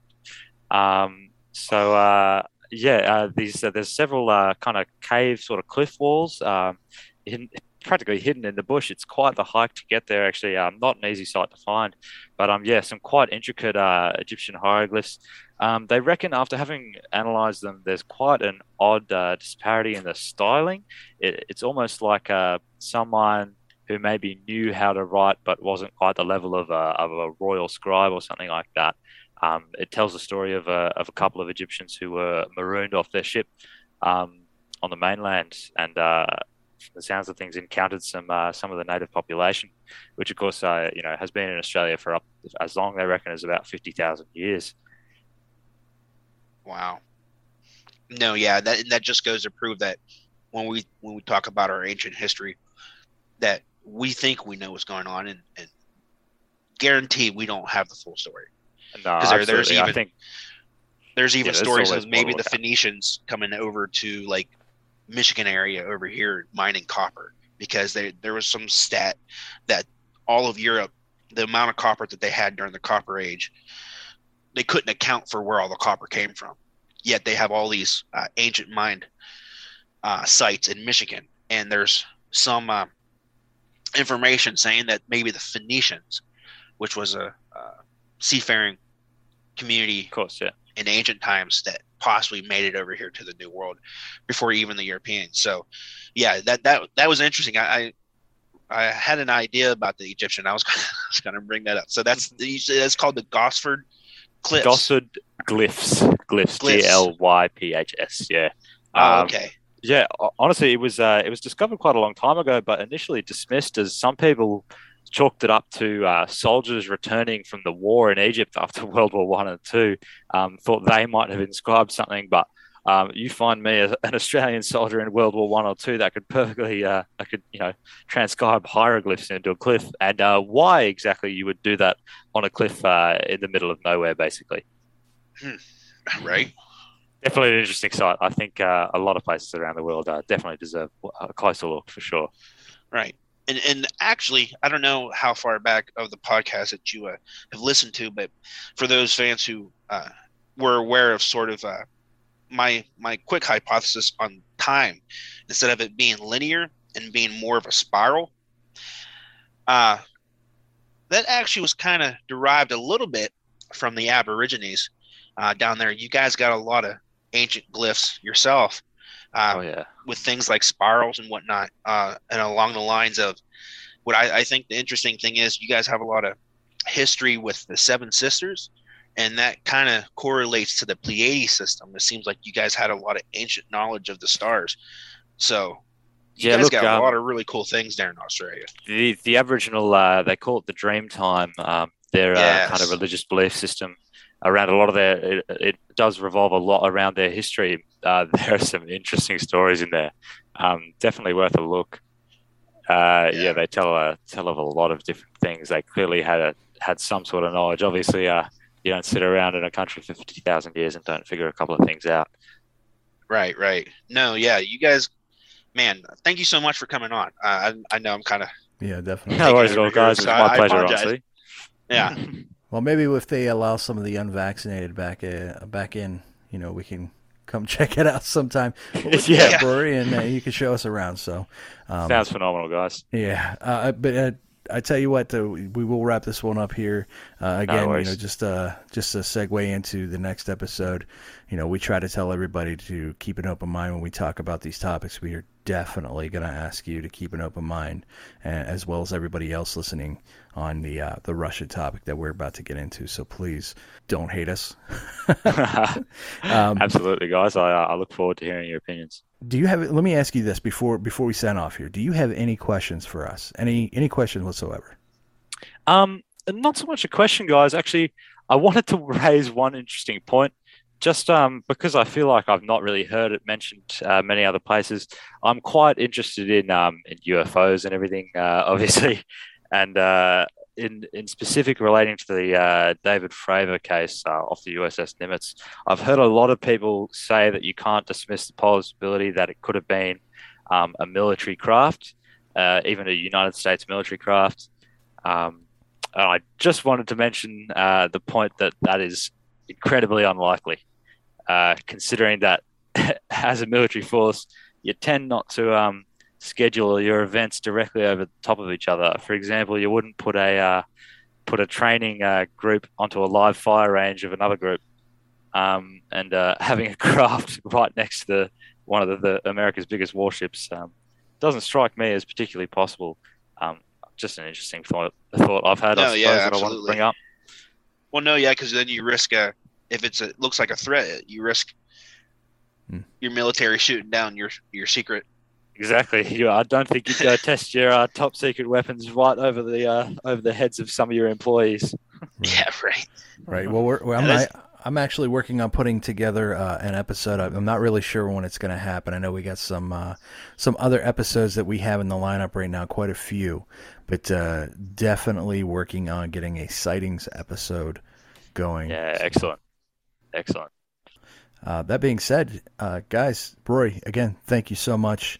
um, so uh, yeah, uh, these uh, there's several uh, kind of cave sort of cliff walls, um, hidden, practically hidden in the bush. It's quite the hike to get there. Actually, um, not an easy site to find, but um, yeah, some quite intricate uh, Egyptian hieroglyphs. Um, they reckon after having analysed them, there's quite an odd uh, disparity in the styling. It, it's almost like someone who maybe knew how to write but wasn't quite the level of a, of a royal scribe or something like that. Um, it tells the story of a, of a couple of Egyptians who were marooned off their ship um, on the mainland and, uh, the sounds of things, encountered some uh, some of the native population, which of course uh, you know has been in Australia for up as long as they reckon as about fifty thousand years. Wow. No, yeah, that that just goes to prove that when we when we talk about our ancient history, that we think we know what's going on, and, and guarantee we don't have the full story. No, Because there, there's even think there's even there's stories of maybe the. Phoenicians coming over to like Michigan area over here mining copper because they, there was some stat that all of Europe, the amount of copper that they had during the Copper Age, they couldn't account for where all the copper came from. Yet they have all these uh, ancient mined uh, sites in Michigan, and there's some uh, information saying that maybe the Phoenicians, which was a uh, seafaring community, of course, yeah, in ancient times that possibly made it over here to the New World before even the Europeans. So, yeah, that that that was interesting. I I, I had an idea about the Egyptian. I was gonna, I was going to bring that up. So that's that's called the Gosford Cliffs. Gosford glyphs, glyphs. G L Y P H S. Yeah. Oh, Um, okay. Yeah, honestly, it was uh, it was discovered quite a long time ago, but initially dismissed as some people chalked it up to uh, soldiers returning from the war in Egypt after World War One and Two. Um, thought they might have inscribed something, but um, you find me as an Australian soldier in World War One or Two that could perfectly, uh, I could you know transcribe hieroglyphs into a cliff, and uh, why exactly you would do that on a cliff uh, in the middle of nowhere, basically. Right. Definitely an interesting site. I think uh, a lot of places around the world uh, definitely deserve a closer look for sure. Right. And and actually, I don't know how far back of the podcast that you uh, have listened to, but for those fans who uh, were aware of sort of uh, my my quick hypothesis on time, instead of it being linear and being more of a spiral, uh, that actually was kind of derived a little bit from the Aborigines uh, down there. You guys got a lot of ancient glyphs yourself. Uh, oh yeah, with things like spirals and whatnot, uh, and along the lines of what I, I think the interesting thing is, you guys have a lot of history with the Seven Sisters, and that kind of correlates to the Pleiades system. It seems like you guys had a lot of ancient knowledge of the stars, so you Yeah, guys look, got a um, lot of really cool things there in Australia. the the Aboriginal uh, they call it the Dream Time. Um, their uh, kind of religious belief system around a lot of their it, it does revolve a lot around their history. Uh, there are some interesting stories in there. Um, definitely worth a look. Uh, yeah. they tell a tell of a lot of different things. They clearly had a had some sort of knowledge. Obviously, uh, you don't sit around in a country for fifty thousand years and don't figure a couple of things out. Right, right. No, yeah, you guys, man, thank you so much for coming on. Uh, I, I know I'm kind of Yeah, definitely. No worries at all, guys. It was my pleasure, honestly. Yeah. Well, maybe if they allow some of the unvaccinated back uh, back in, you know, we can come check it out sometime. Yeah. Brewery, and uh, you can show us around. So um, Sounds phenomenal, guys. Yeah, uh, but uh, I tell you what, uh, we will wrap this one up here. Uh, again, you know, just uh, just a segue into the next episode. You know, we try to tell everybody to keep an open mind when we talk about these topics. We are definitely going to ask you to keep an open mind, uh, as well as everybody else listening on the uh, the Russia topic that we're about to get into. So please don't hate us. Um, Absolutely, guys. I, I look forward to hearing your opinions. Do you have? Let me ask you this before before we sign off here. Do you have any questions for us? Any any questions whatsoever? Um, not so much a question, guys. Actually, I wanted to raise one interesting point. Just um, because I feel like I've not really heard it mentioned uh, many other places. I'm quite interested in um, in UFOs and everything, uh, obviously, and uh, in in specific relating to the uh, David Fravor case uh, off the USS Nimitz. I've heard a lot of people say that you can't dismiss the possibility that it could have been um, a military craft, uh, even a United States military craft. Um, and I just wanted to mention uh, the point that that is incredibly unlikely, uh, considering that as a military force, you tend not to um, schedule your events directly over the top of each other. For example, you wouldn't put a uh, put a training uh, group onto a live fire range of another group, um, and uh, having a craft right next to the, one of the, the America's biggest warships um, doesn't strike me as particularly possible. Um, just an interesting thought, thought I've had. I No, suppose yeah, that I wanted to absolutely. bring up. Well, no, yeah, because then you risk a if it's a looks like a threat, you risk Hmm. your military shooting down your your secret. Exactly. You, I don't think you'd go test your uh, top secret weapons right over the uh, over the heads of some of your employees. Yeah, right. Right. Well, we're, well I'm, I, I'm actually working on putting together uh, an episode. I- I'm not really sure when it's going to happen. I know we got some uh, some other episodes that we have in the lineup right now, quite a few, but uh, definitely working on getting a sightings episode going. Yeah, excellent, excellent. Uh, that being said, uh, guys, Rory, again, thank you so much.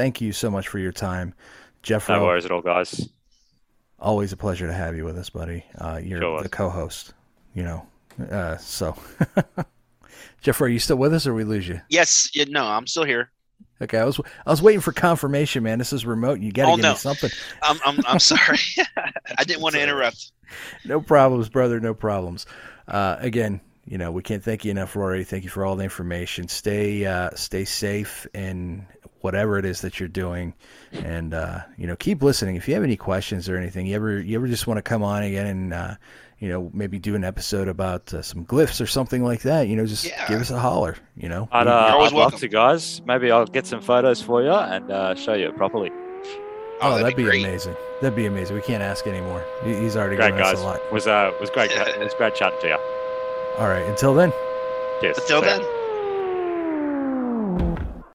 Thank you so much for your time, Jeff. No worries at all, guys. Always a pleasure to have you with us, buddy. Uh, you're Sure the co-host, you know. Uh, so, Jeff, are you still with us, or we lose you? Yes, yeah, no, I'm still here. Okay, I was I was waiting for confirmation, man. This is remote. You got to Oh, give no. me something. I'm I'm, I'm sorry. I didn't want to interrupt. No problems, brother. No problems. Uh, again, you know we can't thank you enough, Rory. Thank you for all the information. Stay uh, stay safe in whatever it is that you're doing, and uh, you know keep listening. If you have any questions or anything, you ever you ever just want to come on again and uh, you know maybe do an episode about uh, some glyphs or something like that, you know just give us a holler. You know. I'd, uh, I'd love to, guys. Maybe I'll get some photos for you and uh, show you it properly. Oh, that'd, be, amazing. That'd be amazing. We can't ask anymore. He's already Great, given guys. us a lot. Was uh was great. it was great chatting to you. All right. Until then. Cheers. Until See then.